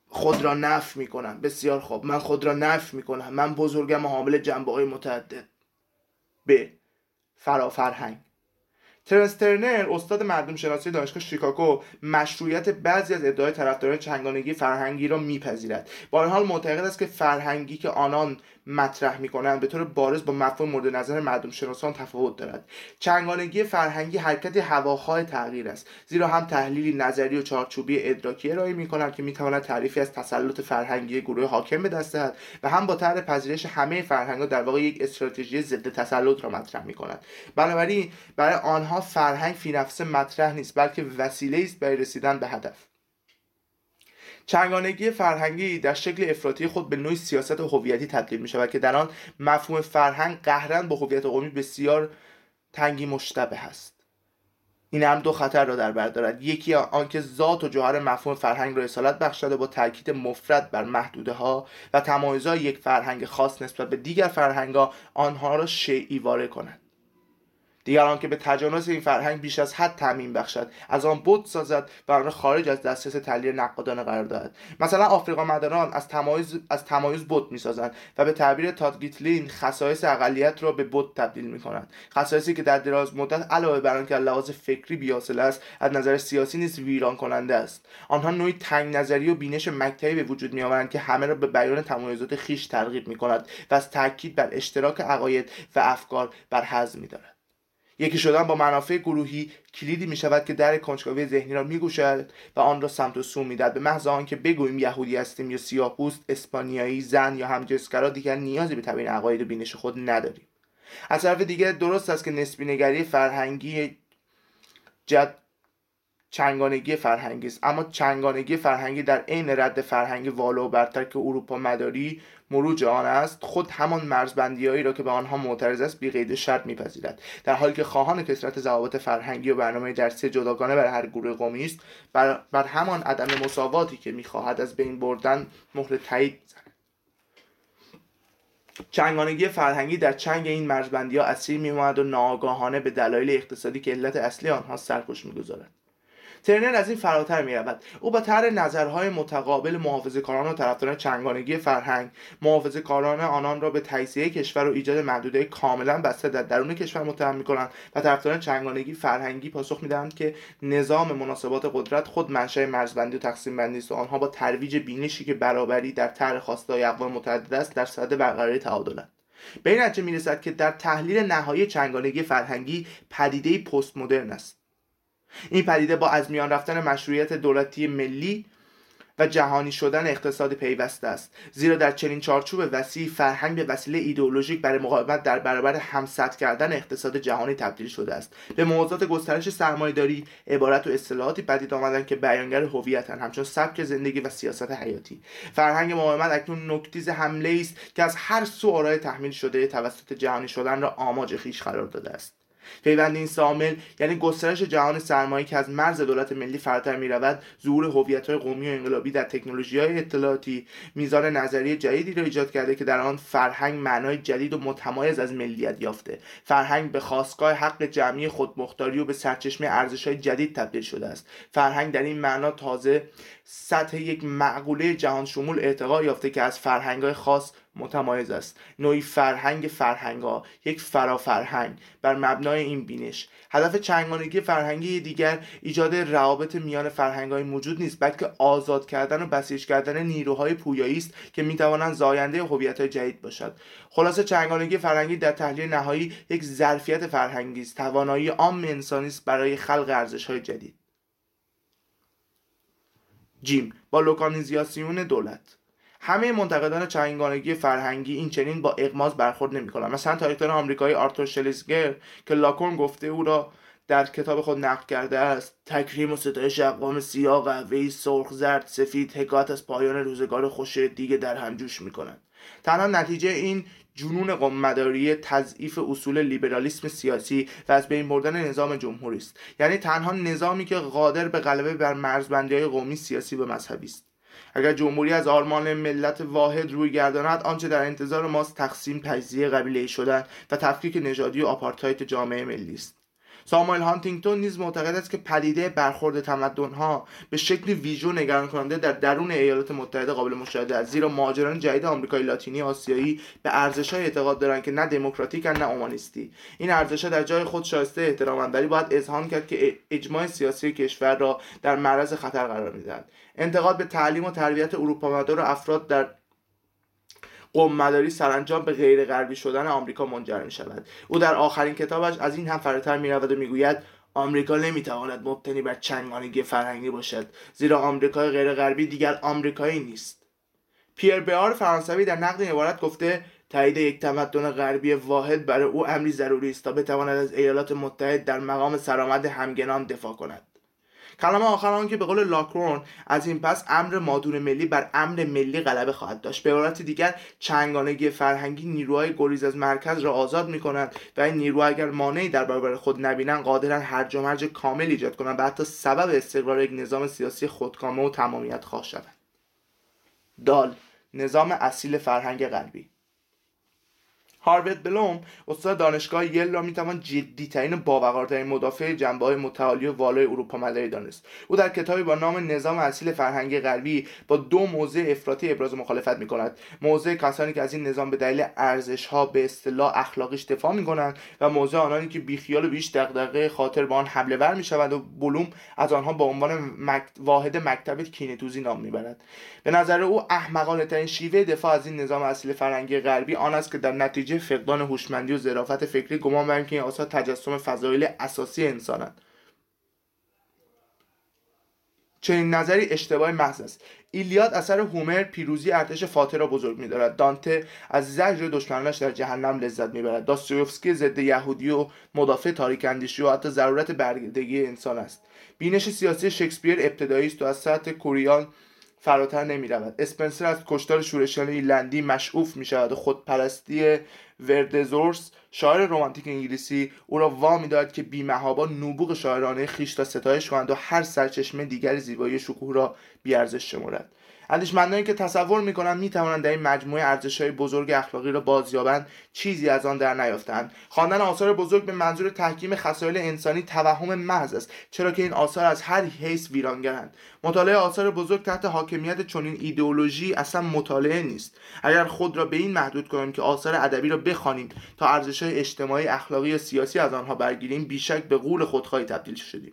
خود را نف می‌کنم. بسیار خوب. من خود را نف می‌کنم. من بزرگم حامل جنبه های متعدد. ب. فرافرهنگ. ترنس ترنر استاد مردم شناسی دانشگاه شیکاگو مشروعیت بعضی از ادعای طرفداران چنگانگی فرهنگی را میپذیرد. با این حال معتقد است که فرهنگی که آنان مطرح می‌کنند به طور بارز با مفهوم مورد نظر مردم شناسان تفاوت دارد. چنگانگی فرهنگی حرکت هواخواه تغییر است. زیرا هم تحلیلی نظری و چارچوبی ادراکی ارائه می‌کنند که می‌تواند تعریفی از تسلط فرهنگی گروه حاکم به دست دهد و هم با طرح پذیرش همه فرهنگها در واقع یک استراتژی ضد تسلط را مطرح می‌کنند بنابراین برای آنها فرهنگ فی نفسه مطرح نیست بلکه وسیله است برای رسیدن به هدف. چنگانگی فرهنگی در شکل افراطی خود به نوعی سیاست هویتی تبدیل می شود که در آن مفهوم فرهنگ قهرن با هویت قومی بسیار تنگی مشتبه است. این هم دو خطر را در بر دارد. یکی آنکه ذات و جوهر مفهوم فرهنگ را اصالت بخشده با تاکید مفرد بر محدوده ها و تمایزهای یک فرهنگ خاص نسبت به دیگر فرهنگ ها آنها را شیعی واره کند. دیگران که به تجانس این فرهنگ بیش از حد تعمین بخشد. از آن بود سازد و آن را خارج از دسترس تحلیل نقادانه قرار دهد. مثلا آفریقا مداران از تمایز از تمایز بود می‌سازند و به تعبیر تادگیتلین خصایص اقلیت را به بود تبدیل می‌کنند. خصایصی که در دراز مدت علاوه بر آنکه لحاظ فکری بیاصل است از نظر سیاسی نیز ویران کننده است. آنها نوعی تنگ نظری و بینش مکتبی به وجود میآورند که همه را به بیان تمایزات خیش ترغیب می‌کند و از تاکید بر اشتراک عقاید و افکار بر حزم میدارد. یکی شدن با منافع گروهی کلیدی می شود که در کنجکاوی ذهنی را می گوشد و آن را سمت و سو می‌دهد. به محض آنکه بگوییم یهودی هستیم یا سیاهپوست اسپانیایی زن یا همجنسگرا دیگر نیازی به تبیین عقاید و بینش خود نداریم. از طرف دیگر درست است که نسبی نگری فرهنگی جد چنگانگی فرهنگی است. اما چنگانگی فرهنگی در عین رد فرهنگ والا و برتر که اروپا مداری مروج آن است خود همان مرزبندیهایی را که به آنها معترض است بی قید شرط میپذیرد. در حالی که خواهان کسرت ضوابط فرهنگی و برنامه درسی جداگانه بر هر گروه قومی است بر, بر همان عدم مساواتی که می‌خواهد از بین بردن مهر تایید چنگانگی فرهنگی در چنگ این مرزبندی ها اسیر میماند و ناآگاهانه به دلایل اقتصادی که علت اصلی آنها سرکش می‌گذارد. ترنر از این فراتر می رود او با طرح نظرهای متقابل محافظه کاران و طرفداران چنگانگی فرهنگ محافظه کاران آنان را به تجزیه کشور و ایجاد محدوده کاملا بسته در درون کشور متهم کنند و طرفداران چنگانگی فرهنگی پاسخ می‌دهند که نظام مناسبات قدرت خود منشأ مرزبندی و تقسیم بندی است و آنها با ترویج بینشی که برابری در طرح خواستای اقوام متعدد است در صدد برقراری تعادلند به این نتیجه می‌رسد که در تحلیل نهایی چنگانگی فرهنگی پدیده پست مدرن است. این پدیده با از میان رفتن مشروعیت دولتی ملی و جهانی شدن اقتصاد پیوسته است. زیرا در چنین چارچوب وسیع فرهنگ به وسیله ایدئولوژیک برای مقاومت در برابر همسط کردن اقتصاد جهانی تبدیل شده است. به موضوعات گسترش سرمایهداری عبارت و اصطلاحاتی پدید آمدن که بیانگر هویتند همچون سبک زندگی و سیاست حیاتی. فرهنگ مقاومت اکنون نکتیز حمله است که از هر سو آرای تحمیل شده توسط جهانی شدن را آماج خیش قرار داده است. پیوند این سامل یعنی گسترش جهان سرمایه که از مرز دولت ملی فراتر می رود ظهور هویت های قومی و انقلابی در تکنولوژی های اطلاعاتی میزان نظری جدیدی را ایجاد کرده که در آن فرهنگ معنای جدید و متمایز از ملیت یافته. فرهنگ به خواستگاه حق جمعی خودمختاری و به سرچشمه ارزش های جدید تبدیل شده است. فرهنگ در این معنا تازه سطح یک معقوله جهان شمول ارتقا یافته که از فرهنگ خاص متمایز است. نوعی فرهنگ فرهنگا یک فرافرهنگ. بر مبنای این بینش هدف چنگانگی فرهنگی دیگر ایجاد روابط میان فرهنگهای موجود نیست بلکه آزاد کردن و بسیج کردن نیروهای پویایی است که می‌توانند زاینده هویت جدید باشد. خلاصه چنگانگی فرهنگی در تحلیل نهایی یک ظرفیت فرهنگی است. توانایی عام انسانی است برای خلق ارزشهای جدید. جیم با لوکانیزیاسیون دولت. همه منتقدان چنگانگی فرهنگی این چنین با اغماز برخورد نمی‌کنند مثلا تاریخدان آمریکایی آرتور شلیزگر که لاکون گفته او را در کتاب خود نقل کرده است تکریم و ستایش اقوام سیاه قهوه‌ای سرخ زرد سفید حکایت از پایان روزگار خوش دیگه در هم جوش می‌کنند. تنها نتیجه این جنون قوممداری تضعیف اصول لیبرالیسم سیاسی و از بین بردن نظام جمهوری است. یعنی تنها نظامی که قادر به غلبه بر مرزبندی های قومی سیاسی و مذهبی است. اگر جمهوری از آرمان ملت واحد روی گرداند آنچه در انتظار ماست تقسیم تجزیه قبیله شدن و تفکیک نژادی و آپارتایت جامعه ملی است. ساموئل هانتینگتون نیز معتقد است که پدیده برخورد تمدنها به شکل ویژو نگران کننده در درون ایالات متحده قابل مشاهده است زیرا مهاجران جدید آمریکای لاتینی آسیایی به ارزشهای اعتقاد دارند که نه دموکراتیک نه اومانیستی این ارزشها در جای خود شایسته احترامند ولی باید اذهان کرد که اجماع سیاسی کشور را در معرض خطر قرار می‌دهد. انتقاد به تعلیم و تربیت اروپا مدار افراد در قوم مداری سرانجام به غیر غربی شدن آمریکا منجر می شود او در آخرین کتابش از این هم فراتر می رود و می‌گوید آمریکا نمی‌تواند مبتنی بر چنگانگی فرهنگی باشد زیرا آمریکای غیر غربی دیگر آمریکایی نیست. پیر بیار فرانسوی در نقد این عبارت گفته تایید یک تمدن غربی واحد برای او امری ضروری است تا بتواند از ایالات متحد در مقام سرآمد همگنان دفاع کند. کلمه آخر آن که به قول لاکرون از این پس امر مادون ملی بر امر ملی غلبه خواهد داشت. به عبارت دیگر چنگانگی فرهنگی نیروهای گریز از مرکز را آزاد می کنند و این نیروها اگر مانعی در برابر خود نبینند قادرن هرج و مرج کامل ایجاد کنند و حتی سبب استقرار یک نظام سیاسی خودکامه و تمامیت خواه شوند. دال نظام اصیل فرهنگ غربی. هاروید بلوم استاد دانشگاه یل را می‌توان جدیترین و باوقارترین مدافع جنبه های متعالی و والای اروپا مداری دانست. او در کتابی با نام نظام اصیل فرهنگی غربی با دو موضع افراطی ابراز مخالفت می کند موضع کسانی که از این نظام به دلیل ارزش ها به اصطلاح اخلاقیش دفاع می کنند و موضع آنانی که بیخیال و بیش دغدغه خاطر به آن حمله ور می شود و بلوم از آنها با عنوان واحد مکتب کینتوزی نام می‌برد. به نظر او احمقانه ترین شیوه دفاع از این نظام اصیل فرهنگی غربی آن است که در نتیجه فقدان هوشمندی و ظرافت فکری گمان بریم که این آثار تجسم فضایل اساسی انسانند. چنین نظری اشتباه محض است. ایلیاد اثر هومر پیروزی ارتش فاتح را بزرگ میدارد. دانته از زجر دشمنانش در جهنم لذت می‌برد. داستویفسکی ضد یهودی و مدافع تاریک اندیشی و حتی ضرورت برگردگی انسان است. بینش سیاسی شکسپیر ابتدایی است و از سطح کوریان فراتر نمی رود اسپنسر از کشتار شورشیان ایرلندی مشعوف می شود و خودپرستی وردزورس شاعر رمانتیک انگلیسی او را وامی داد که بیمهابا نوبوغ شاعرانه خیش را ستایش کنند و هر سرچشمه دیگر زیبایی شکوه را بیارزش شمرد. اندیشمندانی که تصور می‌کنند می‌توانند در این مجموعه ارزشهای بزرگ اخلاقی را بازیابند چیزی از آن در نیافتند خواندن آثار بزرگ به منظور تحکیم خصایل انسانی توهم محض است چرا که این آثار از هر حیث ویرانگرند. مطالعه آثار بزرگ تحت حاکمیت چنین ایدئولوژی اصلا مطالعه نیست. اگر خود را به این محدود کنیم که آثار ادبی را بخوانیم تا ارزشهای اجتماعی اخلاقی و سیاسی از آنها برگیریم بیشک به قول خودخواهی تبدیل شدیم.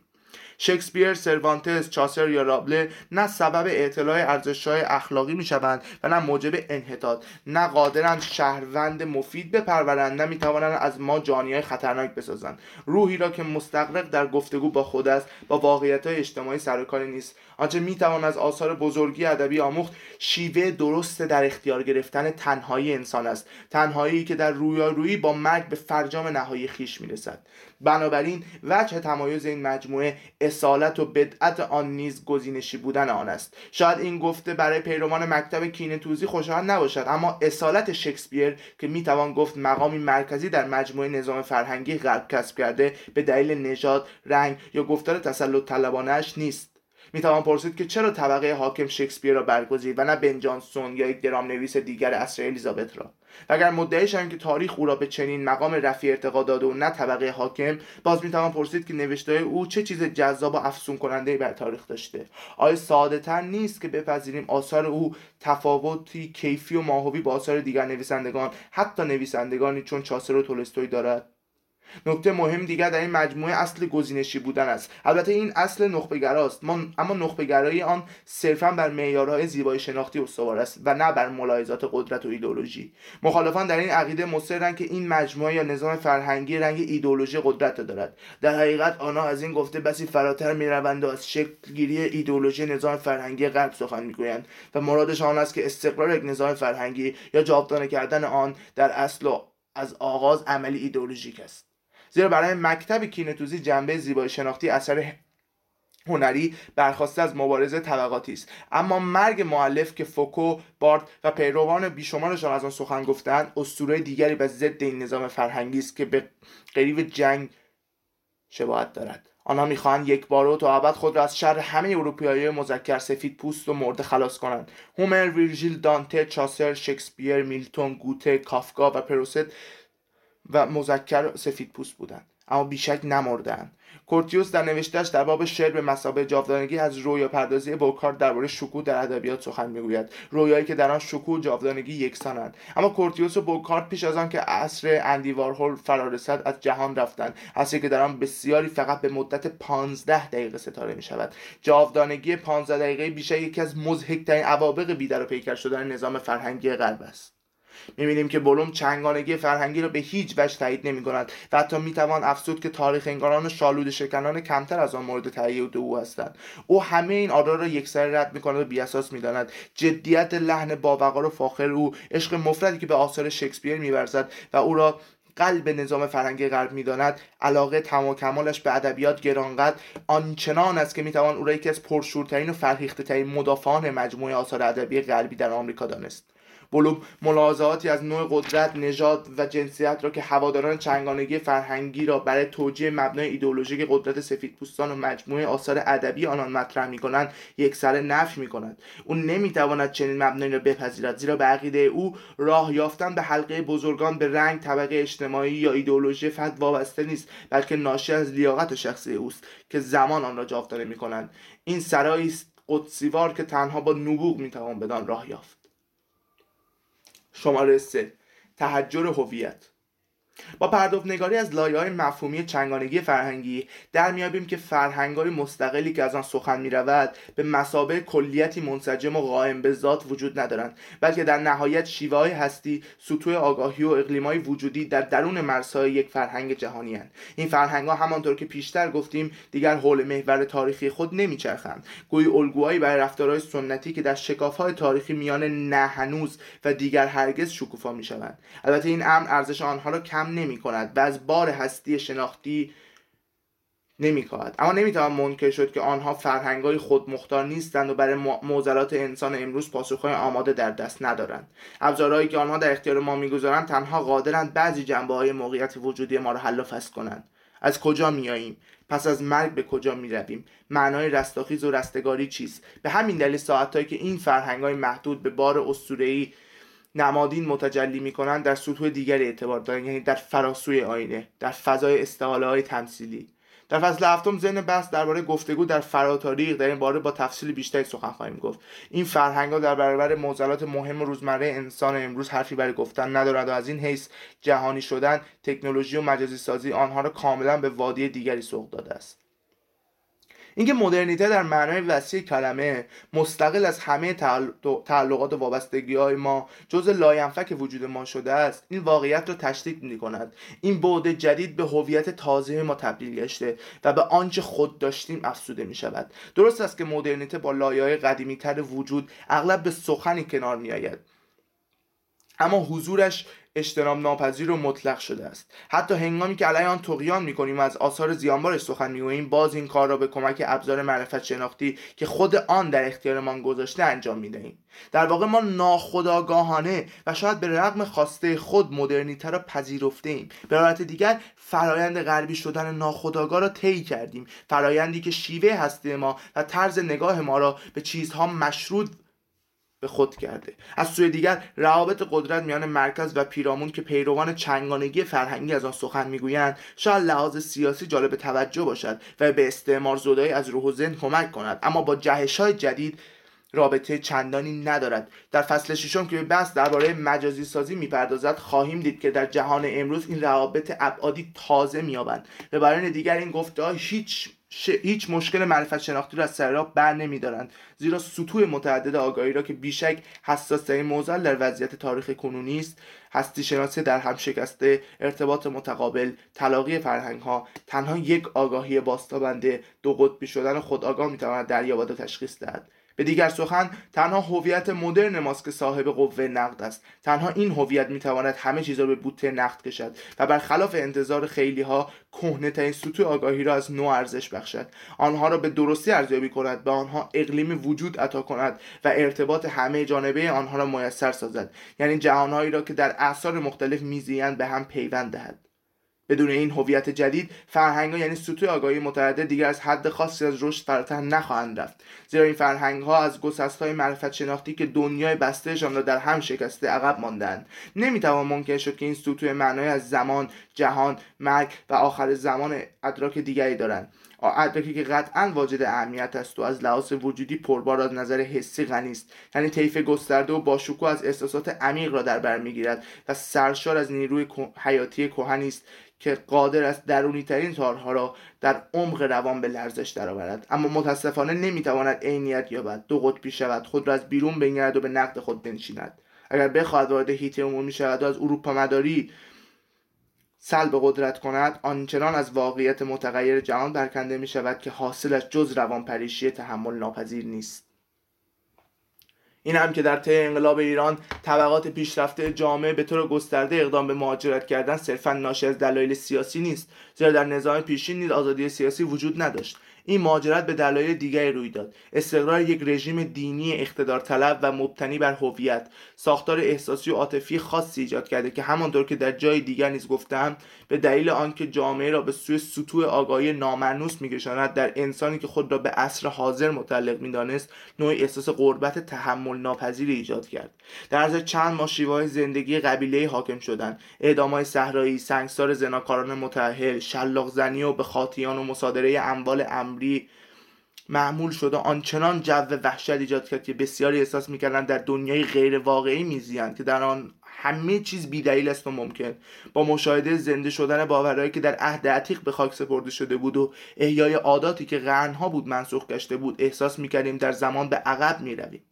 شکسپیر، سروانتس، چاسر یا رابله نه سبب اعتلاع ارزشهای اخلاقی می‌شوند و نه موجب انحطاط. نه قادرند شهروند مفید بپرورند نه می‌توانند از ما جانی خطرناک بسازند. روحی را که مستقرق در گفتگو با خود است با واقعیت های اجتماعی سرکاری نیست. آنچه می‌توان از آثار بزرگی ادبی آموخت شیوه درست در اختیار گرفتن تنهایی انسان است. تنهایی که در رویارویی با مرگ به فرجام نهایی خیش می‌رسد. بنابراین وجه تمایز این مجموعه اصالت و بدعت آن نیز گزینشی بودن آن است. شاید این گفته برای پیروان مکتب کینه توزی خوشایند نباشد اما اصالت شکسپیر که می‌توان گفت مقامی مرکزی در مجموعه نظام فرهنگی غرب کسب کرده به دلیل نژاد رنگ یا گفتار تسلط طلبانهاش نیست. می‌توان پرسید که چرا طبقه حاکم شکسپیر را برگزید و نه بن جانسون یا یک درام نویس دیگر اصر الیزابت را؟ اگر مدعی که تاریخ او را به چنین مقام رفیع ارتقا داده و نه طبقه حاکم باز می‌توان پرسید که نوشته او چه چیز جذاب و افسون کننده بر تاریخ داشته. آیا ساده تر نیست که بپذیریم آثار او تفاوتی کیفی و ماهوی با آثار دیگر نویسندگان حتی نویسندگانی چون چاسر و تولستوی دارد؟ نکته مهم دیگر در این مجموعه اصل گزینشی بودن است. البته این اصل نخبهگراست. اما نخبهگرایی آن صرفا بر معیارهای زیبایی شناختی استوار است و نه بر ملاحظات قدرت و ایدولوژی مخالفان در این عقیده مصرند که این مجموعه یا نظام فرهنگی رنگ ایدولوژی قدرت دارد. در حقیقت آنها از این گفته بسی فراتر می‌روند و از شکلگیری ایدولوژی نظام فرهنگی غرب سخن می‌گویند و مرادش آن است که استقرار یک نظام فرهنگی یا جاودانه کردن آن در اصل از آغاز عملی ایدولوژیک است. زیرا برای مکتب کینتوزی جنبه زیبایی شناختی اثر هنری برخواسته از مبارزه طبقاتی است. اما مرگ معلف که فوکو بارت و پیروان بیشمارشان از آن سخن گفتند اسطوره دیگری به ضد این نظام فرهنگی است که به قریب جنگ شباهت دارد. آنها می‌خواهند یک بار و تا ابد خود را از شر همه اروپایی مذکر سفید پوست و مرده خلاص کنند. هومر ویرژیل دانته چاسر شکسپیر میلتون گوته کافکا و پروست و مذکر سفید پوست بودند. اما بیشک نمردند کورتیوس در نوشتهش در باب شعر به مسابقه جاودانگی از رویا پردازی بوکارت درباره شکوه در ادبیات سخن می‌گوید. رویایی که در آن شکوه و جاودانگی یکسانند. اما کورتیوس و بوکارت پیش از آن که عصر اندی وارهول از جهان رفتند. عصری که در آن بسیاری فقط به مدت 15 دقیقه ستاره می شود جاودانگی 15 دقیقه بیشک یکی از مضحکترین عوابق بیدر و پیکر شدن نظام فرهنگی غرب است. می‌بینیم که بلوم چنگانگی فرهنگی را به هیچ وجه تایید نمی کند و حتی می‌توان افسود که تاریخ انگاران شالود شکنان کمتر از آن مورد تایید او هستند. او همه این آرا را یکسر رد می‌کند و بیاساس می‌داند. جدیت لحن باوقار و فاخر او عشق مفردی که به آثار شکسپیر میورزد و او را قلب نظام فرهنگی غرب می‌داند. علاقه تمام کمالش به ادبیات گرانقدر آنچنان است که می‌توان او را یکی از پرشورترین و فرهیخته ترین مدافعان مجموعه آثار ادبی غربی در آمریکا دانست. بلوم ملاحظاتی از نوع قدرت نژاد و جنسیت را که هواداران چنگانگی فرهنگی را برای توجیه مبنای ایدئولوژیک قدرت سفیدپوستان و مجموعه آثار ادبی آنان مطرح می‌کنند یکسره نفی می‌کند. او نمی‌تواند چنین مبنایی را بپذیرد زیرا به عقیده او راه یافتن به حلقه بزرگان به رنگ طبقه اجتماعی یا ایدئولوژی فرد وابسته نیست بلکه ناشی از لیاقت شخصی اوست که زمان آن را جاودانه می‌کنند. این سرایی است قدسیوار که تنها با نبوغ می‌توان بدان راه یافت. شماره سه. تحجر هویت. با پرداخت نگاری از لایه های مفهومی چنگانگی فرهنگی در میابیم که فرهنگ های مستقلی که از آن سخن می رود به مسابه کلیتی منسجم و قائم به ذات وجود ندارند بلکه در نهایت شیوه های هستی سطوح آگاهی و اقلیم های وجودی در درون مرزهای یک فرهنگ جهانی هن. این فرهنگ ها همانطور که پیشتر گفتیم دیگر حول محور تاریخی خود نمیچرخند گویی الگوهایی برای رفتارهای سنتی که در شکاف های تاریخی میان نه هنوز و دیگر هرگز شکوفا می شوند البته این امر ارزش آنها را کم نمی کند و از بار هستی شناختی نمی کند اما نمی‌توان منکر شد که آنها فرهنگ های خود مختار نیستند و برای موزلات انسان امروز پاسخهای آماده در دست ندارند. ابزارهایی که آنها در اختیار ما می‌گذارند تنها قادرند بعضی جنبه های موقعیت وجودی ما را حل و فصل کنند. از کجا میاییم پس از مرگ به کجا می رویم معنای رستاخیز و رستگاری چیست؟ به همین دلیل ساعتهایی که این فرهنگ های محدود به بار اسطوره‌ای نمادین متجلی می‌کنند در سطوح دیگری اعتبار دارند یعنی در فراسوی آینه در فضای استحاله های تمثیلی. در فصل هفتم ذهن بحث درباره گفتگو در فراتاریخ در این باره با تفصیل بیشتری سخن خواهیم گفت. این فرهنگ ها در برابر معضلات مهم روزمره انسان امروز حرفی برای گفتن ندارند و از این حیث جهانی شدن تکنولوژی و مجازی سازی آنها را کاملا به وادی دیگری سوق داده است. اینکه مدرنیته در معنای وسیع کلمه مستقل از همه تعلقات و وابستگی های ما جز لاینفک وجود ما شده است. این واقعیت را تشدید می کند این بعد جدید به هویت تازه ما تبدیل گشته و به آنچه خود داشتیم افزوده می شود درست است که مدرنیته با لایه های قدیمی وجود اغلب به سختی کنار می آید اما حضورش اجتناب ناپذیر و مطلق شده است. حتی هنگامی که علیه آن طغیان می‌کنیم و از آثار زیانبارش سخن می‌گوییم باز این کار را به کمک ابزار معرفت شناختی که خود آن در اختیارمان گذاشته انجام می‌دهیم. در واقع ما ناخداگاهانه و شاید به رغم خواسته خود مدرنیته را پذیرفته ایم به روایت دیگر فرایند غربی شدن ناخداگاه را طی کردیم. فرایندی که شیوه هستی ما و طرز نگاه ما را به چیزها مشروط به خود کرده. از سوی دیگر روابط قدرت میان مرکز و پیرامون که پیروان چنگانگی فرهنگی از آن سخن می‌گویند شاید لحاظ سیاسی جالب توجه باشد و به استعمار زدایی از روح و ذهن کمک کند. اما با جهش های جدید رابطه چندانی ندارد. در فصل ششم که به بحث درباره مجازی سازی می‌پردازد خواهیم دید که در جهان امروز این روابط ابعادی تازه مییابند به برای دیگر این گفته هیچ هیچ مشکل معرفت شناختی را از سر راه بر نمیدارند. زیرا سطوح متعدد آگاهی را که بیشک حساسترین موزل در وضعیت تاریخ کنونی است هستی شناسی در هم شکسته ارتباط متقابل تلاقی فرهنگ ها تنها یک آگاهی باستابنده دو قطبی شدن خودآگاه می‌تواند دریابد و تشخیص دهد. به دیگر سخن تنها هویت مدرن ماست که صاحب قوه نقد است. تنها این هویت می‌تواند همه چیز را به بوته نقد کشد و برخلاف انتظار خیلی ها کهنه ترین سطوح آگاهی را از نو ارزش بخشد. آنها را به درستی ارزیابی کند به آنها اقلیم وجود عطا کند و ارتباط همه جانبه آنها را میسر سازد. یعنی جهانهایی را که در اعصار مختلف میزیند به هم پیوند دهد. بدون این هویت جدید فرهنگ ها یعنی سطوح آگاهی متعدد دیگر از حد خاصی از رشد فراتر نخواهند رفت. زیرا این فرهنگ ها از گسست های معرفت شناختی که دنیای بستهشان را در هم شکسته عقب ماندند نمی‌توان ممکن شد که این سطوح معنای از زمان جهان مرگ و آخر زمان ادراک دیگری دارند. ادراکی که قطعا واجد اهمیت است و از لحاظ وجودی پربار از نظر حسی غنی است. یعنی طیف گسترده و باشکوه از احساسات عمیق را در بر می‌گیرد و سرشار از نیروی حیاتی کهنی است که قادر است درونی ترین تارها را در عمق روان به لرزش درآورد. اما متاسفانه نمی‌تواند عینیت یابد. دو قطبی شود. خود را از بیرون بنگرد و به نقد خود بنشیند. اگر بخواهد وارد هیت عمومی شود و از اروپا مداری سلب قدرت کند آنچنان از واقعیت متغیر جهان برکنده می شود که حاصلش جز روان پریشی تحمل ناپذیر نیست. این هم که در طی انقلاب ایران طبقات پیشرفته جامعه به طور گسترده اقدام به مهاجرت کردن صرفا ناشی از دلایل سیاسی نیست زیرا در نظام پیشین نیز آزادی سیاسی وجود نداشت. این مهاجرت به دلایل دیگری روی داد. استقرار یک رژیم دینی اقتدار طلب و مبتنی بر هویت. ساختار احساسی و عاطفی خاصی ایجاد کرده که همانطور که در جای دیگر نیز گفتم به دلیل آنکه جامعه را به سوی سطوح آگاهی نامنوس میکشاند در انسانی که خود را به عصر حاضر متعلق می‌دانست نوعی احساس غربت تحمل ناپذیری ایجاد کرد. در عرض چند ماه شیوه زندگی قبیله حاکم شدند. اعدامهای صحرایی سنگسار زناکاران متأهل شلاق زنی و به خاطیان و مصادره اموال امری معمول شده آنچنان جو وحشت ایجاد کرد که بسیاری احساس می‌کردند در دنیای غیر واقعی میزیند که در آن همه چیز بیدلیل است و ممکن. با مشاهده زنده شدن باورهایی که در عهد عتیق به خاک سپرده شده بود و احیای عاداتی که قرنها بود منسوخ گشته بود احساس می‌کردیم در زمان به عقب می‌رویم.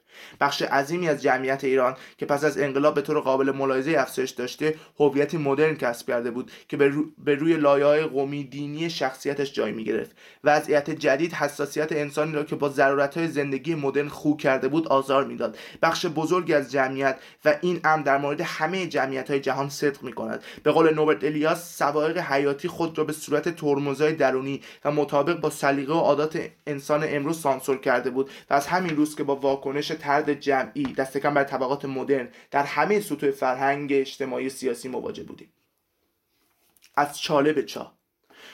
بخش عظیمی از جمعیت ایران که پس از انقلاب به طور قابل ملاحظه افزایش داشته هویتی مدرن کسب کرده بود که به, به روی لایه های قومی دینی شخصیتش جای می گرفت وضعیت جدید حساسیت انسانی را که با ضرورت های زندگی مدرن خو کرده بود آزار می‌داد. بخش بزرگی از جمعیت و این امر در مورد همه جمعیت های جهان صدق می کند به قول نوبرت الیاس سوایق حیاتی خود را به صورت ترمزهای درونی و مطابق با سلیقه و عادات انسان امروز سانسور کرده بود و از همین روز که با واکنش ترد جمعی دست کم بر طبقات مدرن در همه سطوح فرهنگ اجتماعی سیاسی مواجه بودیم از چاله به چاه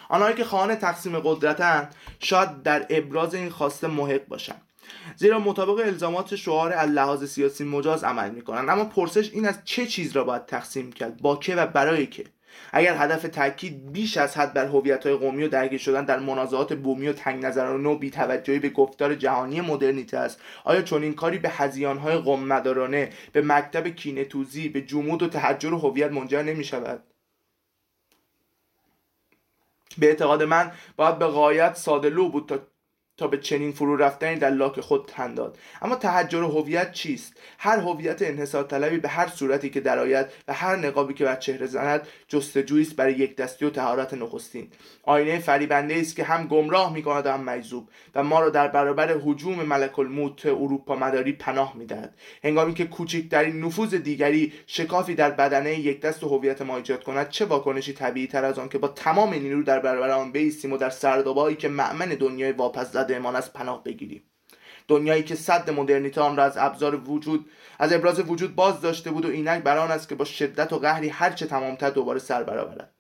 آنهایی که خواهان تقسیم قدرتند شاید در ابراز این خواسته محق باشند. زیرا مطابق الزامات شعار لحاظ سیاسی مجاز عمل می‌کنند. اما پرسش این از چه چیز را باید تقسیم کرد؟ با که و برای که؟ اگر هدف تاکید بیش از حد بر هویت‌های قومی و درگیر شدن در منازعات بومی و تنگ نظرانه و بی‌توجهی به گفتار جهانی مدرنیته است. آیا چون این کاری به هزیانهای قوم مدارانه به مکتب کینه‌توزی به جمود و تحجر و هویت منجر نمی‌شود؟ به اعتقاد من باید به غایت ساده لو بود تا تا به چنین فرو رفتنی در لاک خود تن داد. اما تحجر هویت چیست؟ هر هویت انحصار طلبی به هر صورتی که درآید و هر نقابی که بر چهره زند جستجویی است برای یک دستی و تهارت نخستین. آینه فریبنده است که هم گمراه می‌کند و هم مجذوب و ما را در برابر هجوم ملک الموت اروپا مداری پناه می‌دهد. هنگامی که کوچکترین نفوذ دیگری شکافی در بدنه یک دست هویت ما ایجاد کند چه واکنشی طبیعی تر از آن که با تمام نیرو در برابر آن بیستیم و در سردابایی که معمن دنیای واپس زدهمان از پناه بگیریم. دنیایی که صد مدرنیته آن را از ابزار وجود از ابراز وجود باز داشته بود و اینک بر آن است که با شدت و قهری هرچه تمامتر دوباره سر برآورد.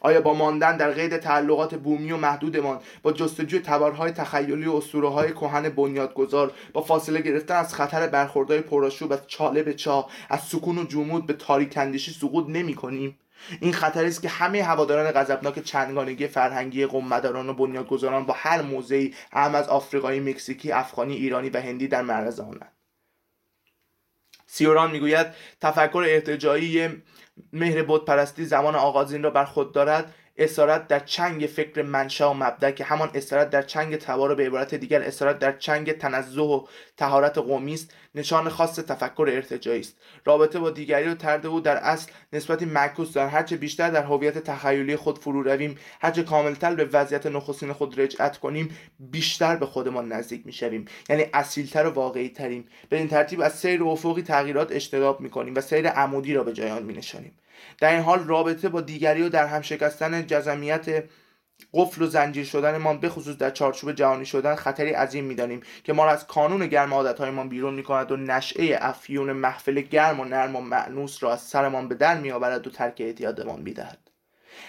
آیا با ماندن در قید تعلقات بومی و محدودمان با جستجوی تبارهای تخیلی و اسطوره‌های کهن بنیادگذار با فاصله گرفتن از خطر برخوردهای پرآشوب از چاله به چاه از سکون و جمود به تاریک اندیشی سقوط نمی‌کنیم؟ این خطری است که همه هواداران غضبناک چندگانگی فرهنگی قوممداران و بنیادگذاران با هر موضعی هم از آفریقایی مکزیکی افغانی ایرانی و هندی در معرض آنند. سیوران می‌گوید تفکر ارتجایی مهر بود پرستی زمان آغازین را بر خود دارد. اسارت در چنگ فکر منشا و مبدع که همان اسارت در چنگ تبار به عبارت دیگر اسارت در چنگ تنزه و تهارت قومی است نشان خاص تفکر ارتجایی است. رابطه با دیگری و ترد او در اصل نسبتی معکوس در هرچه بیشتر در هویت تخیلی خود فرو رویم هرچه کاملتر به وضعیت نخستین خود رجعت کنیم بیشتر به خودمان نزدیک می‌شویم. یعنی اصیلتر و واقعی تریم به این ترتیب از سیر افقی تغییرات اجتناب می‌کنیم و سیر عمودی را به جای آن مینشانیم. در این حال رابطه با دیگری و در هم شکستن جزمیت قفل و زنجیر شدن ما خصوص در چارچوب جهانی شدن خطری عظیم می‌دانیم که ما را از کانون گرم عادتهایمان بیرون می‌کند و نشعه افیون محفل گرم و نرم و معنوس را از سرمان به در میآورد و ترک اعتیادمان می‌دهد.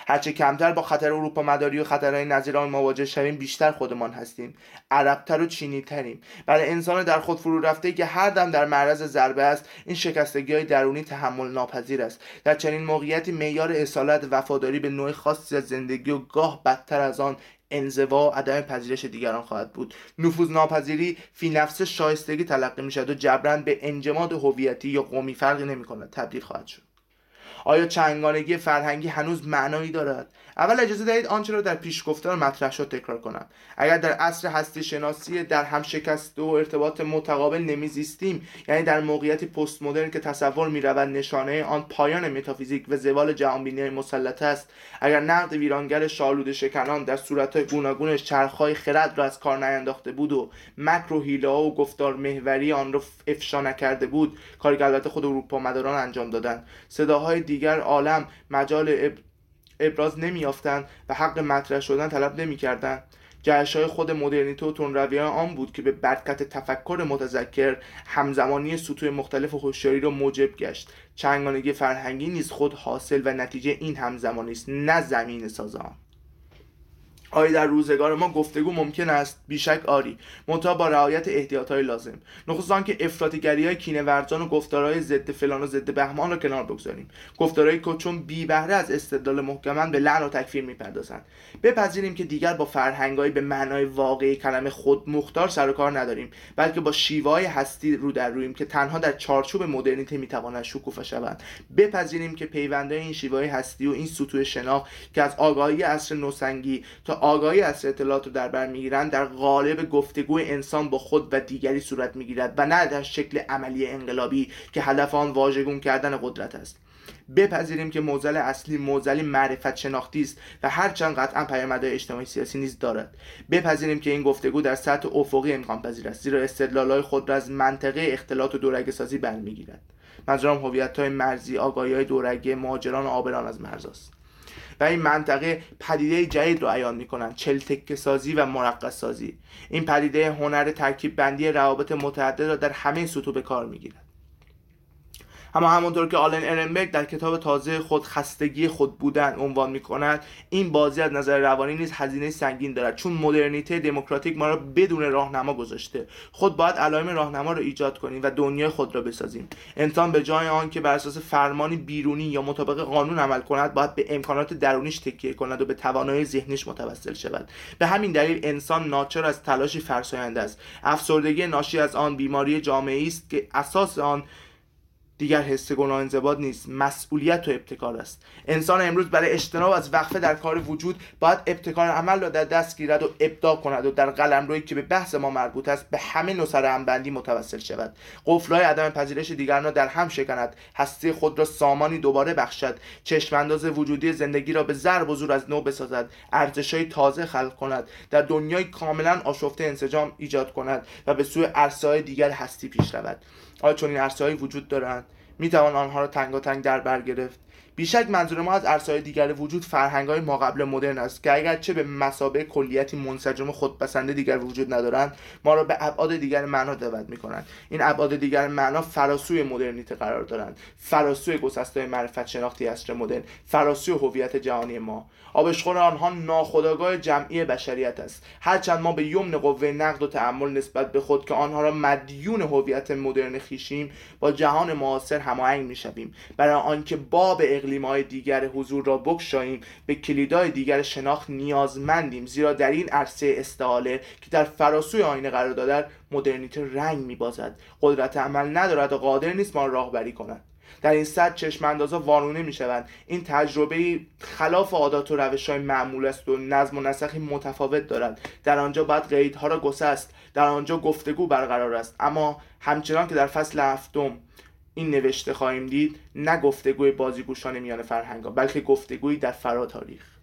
هرچه کمتر با خطر اروپا مداری و خطرهای نظیر آن مواجه شویم بیشتر خودمان هستیم. عربتر و چینی تریم برای انسان در خود فرو رفته که هر دم در معرض ضربه است این شکستگی های درونی تحمل ناپذیر است. در چنین موقعیتی معیار اصالت وفاداری به نوع خاصی از زندگی و گاه بدتر از آن انزوا عدم پذیرش دیگران خواهد بود. نفوذ ناپذیری فی نفس شایستگی تلقی می شود و جبران به انجماد هویتی یا قومی فرقی نمی کند تبدیل خواهد شد. آیا چنگانگی فرهنگی هنوز معنایی دارد؟ اول اجازه دهید آنچه را در پیش گفتار مطرح شد تکرار کنم. اگر در عصر هستی شناسی در هم شکست و ارتباط متقابل نمیزیستیم یعنی در موقعیتی پست مدرن که تصور می‌رود نشانه آن پایان متافیزیک و زوال جهانبینی مسلط است اگر نقد ویرانگر شالود شکنان در صورتهای گوناگون چرخهای خرد را از کار نینداخته بود و مکر و حیله و گفتار محوری آن را افشا نکرده بود کاری که البته خود اروپا مداران انجام دادند. صداهای دیگر عالم مجال ابراز نمیافتند و حق مطرح شدن طلب نمی‌کردند. جهش های خود مدرنیته و تندروی آن بود که به برکت تفکر متذکر همزمانی سطوح مختلف هوشیاری را موجب گشت. چنگانگی فرهنگی نیز خود حاصل و نتیجه این همزمانی است نه زمین سازان. آیا در روزگار ما گفتگو ممکن است. بیشک آری. منتها با رعایت احتیاطهای لازم. نخست آنکه افراطیگری های کینه ورزان و گفتارهای ضد فلان و ضد بهمان را کنار بگذاریم. گفتارهایی که چون بی بهره از استدلال محکما به لعن و تکفیر می‌پردازند. بپذیریم که دیگر با فرهنگهایی به معنای واقعی کلمه خود مختار سر و کار نداریم. بلکه با شیوه هستی رو در رویم که تنها در چارچوب مدرنیته می‌تواند شکوفا شوند بپذیریم که پیوندهای این شیوه هستی و این سطوح شناخت که از آگاهی عصر نوسنگی تا آگاهی از اطلاعات رو در بر می‌گیرند در قالب گفتگوی انسان با خود و دیگری صورت می‌گیرد و نه در شکل عملی انقلابی که هدف آن واژگون کردن قدرت است. بپذیریم که موزل اصلی موزلی معرفت شناختی است و هرچند قطعا پیامدهای اجتماعی سیاسی نیز دارد. بپذیریم که این گفتگو در سطح افقی امکان پذیر است زیرا استدلالهای خود را از منطقه اختلاط و دورگه سازی برمیگیرد. منظورم هویت های مرزی آگاهی های دورگه مهاجران و آبران از مرز است. و این منطقه پدیده جدید رو عیان می‌کنن چل تکه سازی و مرقص سازی این پدیده هنر ترکیب بندی روابط متعدد را در همه سطوح به کار می‌گیرد. اما همونطور که آلن ارنبرگ در کتاب تازه خود خستگی خود بودن عنوان می کند این بازی از نظر روانی نیز هزینه سنگین دارد چون مدرنیته دموکراتیک ما را بدون راهنما گذاشته. خود باید علائم راهنما را ایجاد کنیم و دنیای خود را بسازیم. انسان به جای آن که بر اساس فرمانی بیرونی یا مطابق قانون عمل کند باید به امکانات درونیش تکیه کند و به توانایی ذهنیش متوسل شود. به همین دلیل انسان ناچار از تلاشی فرساینده است. افسردگی ناشی از آن بیماری جامعه است که اساس آن دیگر حس گناه انضباط نیست. مسئولیت و ابتکار است. انسان امروز برای اجتناب از وقفه در کار وجود باید ابتکار عمل را در دست گیرد و ابداع کند و در قلمرویی که به بحث ما مربوط است به همه نصر همبندی متوسل شود. قفلهای عدم پذیرش دیگران را در هم شکند. هستی خود را سامانی دوباره بخشد. چشمانداز وجودی زندگی را به ضرب و زور از نو بسازد. ارزشهای تازه خلق کند. در دنیای کاملا آشفته انسجام ایجاد کند و به سوی عرصههای دیگر هستی پیش رود. آیا چون این عرصه وجود دارند. می‌توان آنها را تنگاتنگ در بر گرفت. بیشک منظور ما از عرصه‌های دیگر وجود فرهنگ های ماقبل مدرن است که اگرچه به مسابه کلیتی منسجم خودپسنده دیگر وجود ندارند ما را به ابعاد دیگر معنا دعوت می‌کنند. این ابعاد دیگر معنا فراسوی مدرنیته قرار دارند. فراسوی گسسته معرفت شناختی عصر مدرن فراسوی هویت جهانی ما. آبشخور آنها ناخودآگاه جمعی بشریت است. هرچند ما به یمن قوه نقد و تعمل نسبت به خود که آنها را مدیون هویت مدرن خیشیم با جهان معاصر هماهنگ می‌شویم. برای آنکه باب های دیگر حضور را بکشاییم. به کلیدهای دیگر شناخت نیازمندیم. زیرا در این عرصه استعاله که در فراسوی آینه قرار دارد مدرنیته رنگ میبازد. قدرت عمل ندارد و قادر نیست ما راهبری کند. در این صد چشم اندازا وارونه می شوند این تجربه خلاف عادات و روش های معمول است و نظم و نسخی متفاوت دارد. در آنجا باید قیدها را گسست. در آنجا گفتگو برقرار است. اما همچنان که در فصل هفتم این نوشته خواهیم دید نه گفتگوی بازیگوشان میان فرهنگا بلکه گفتگویی در فرا تاریخ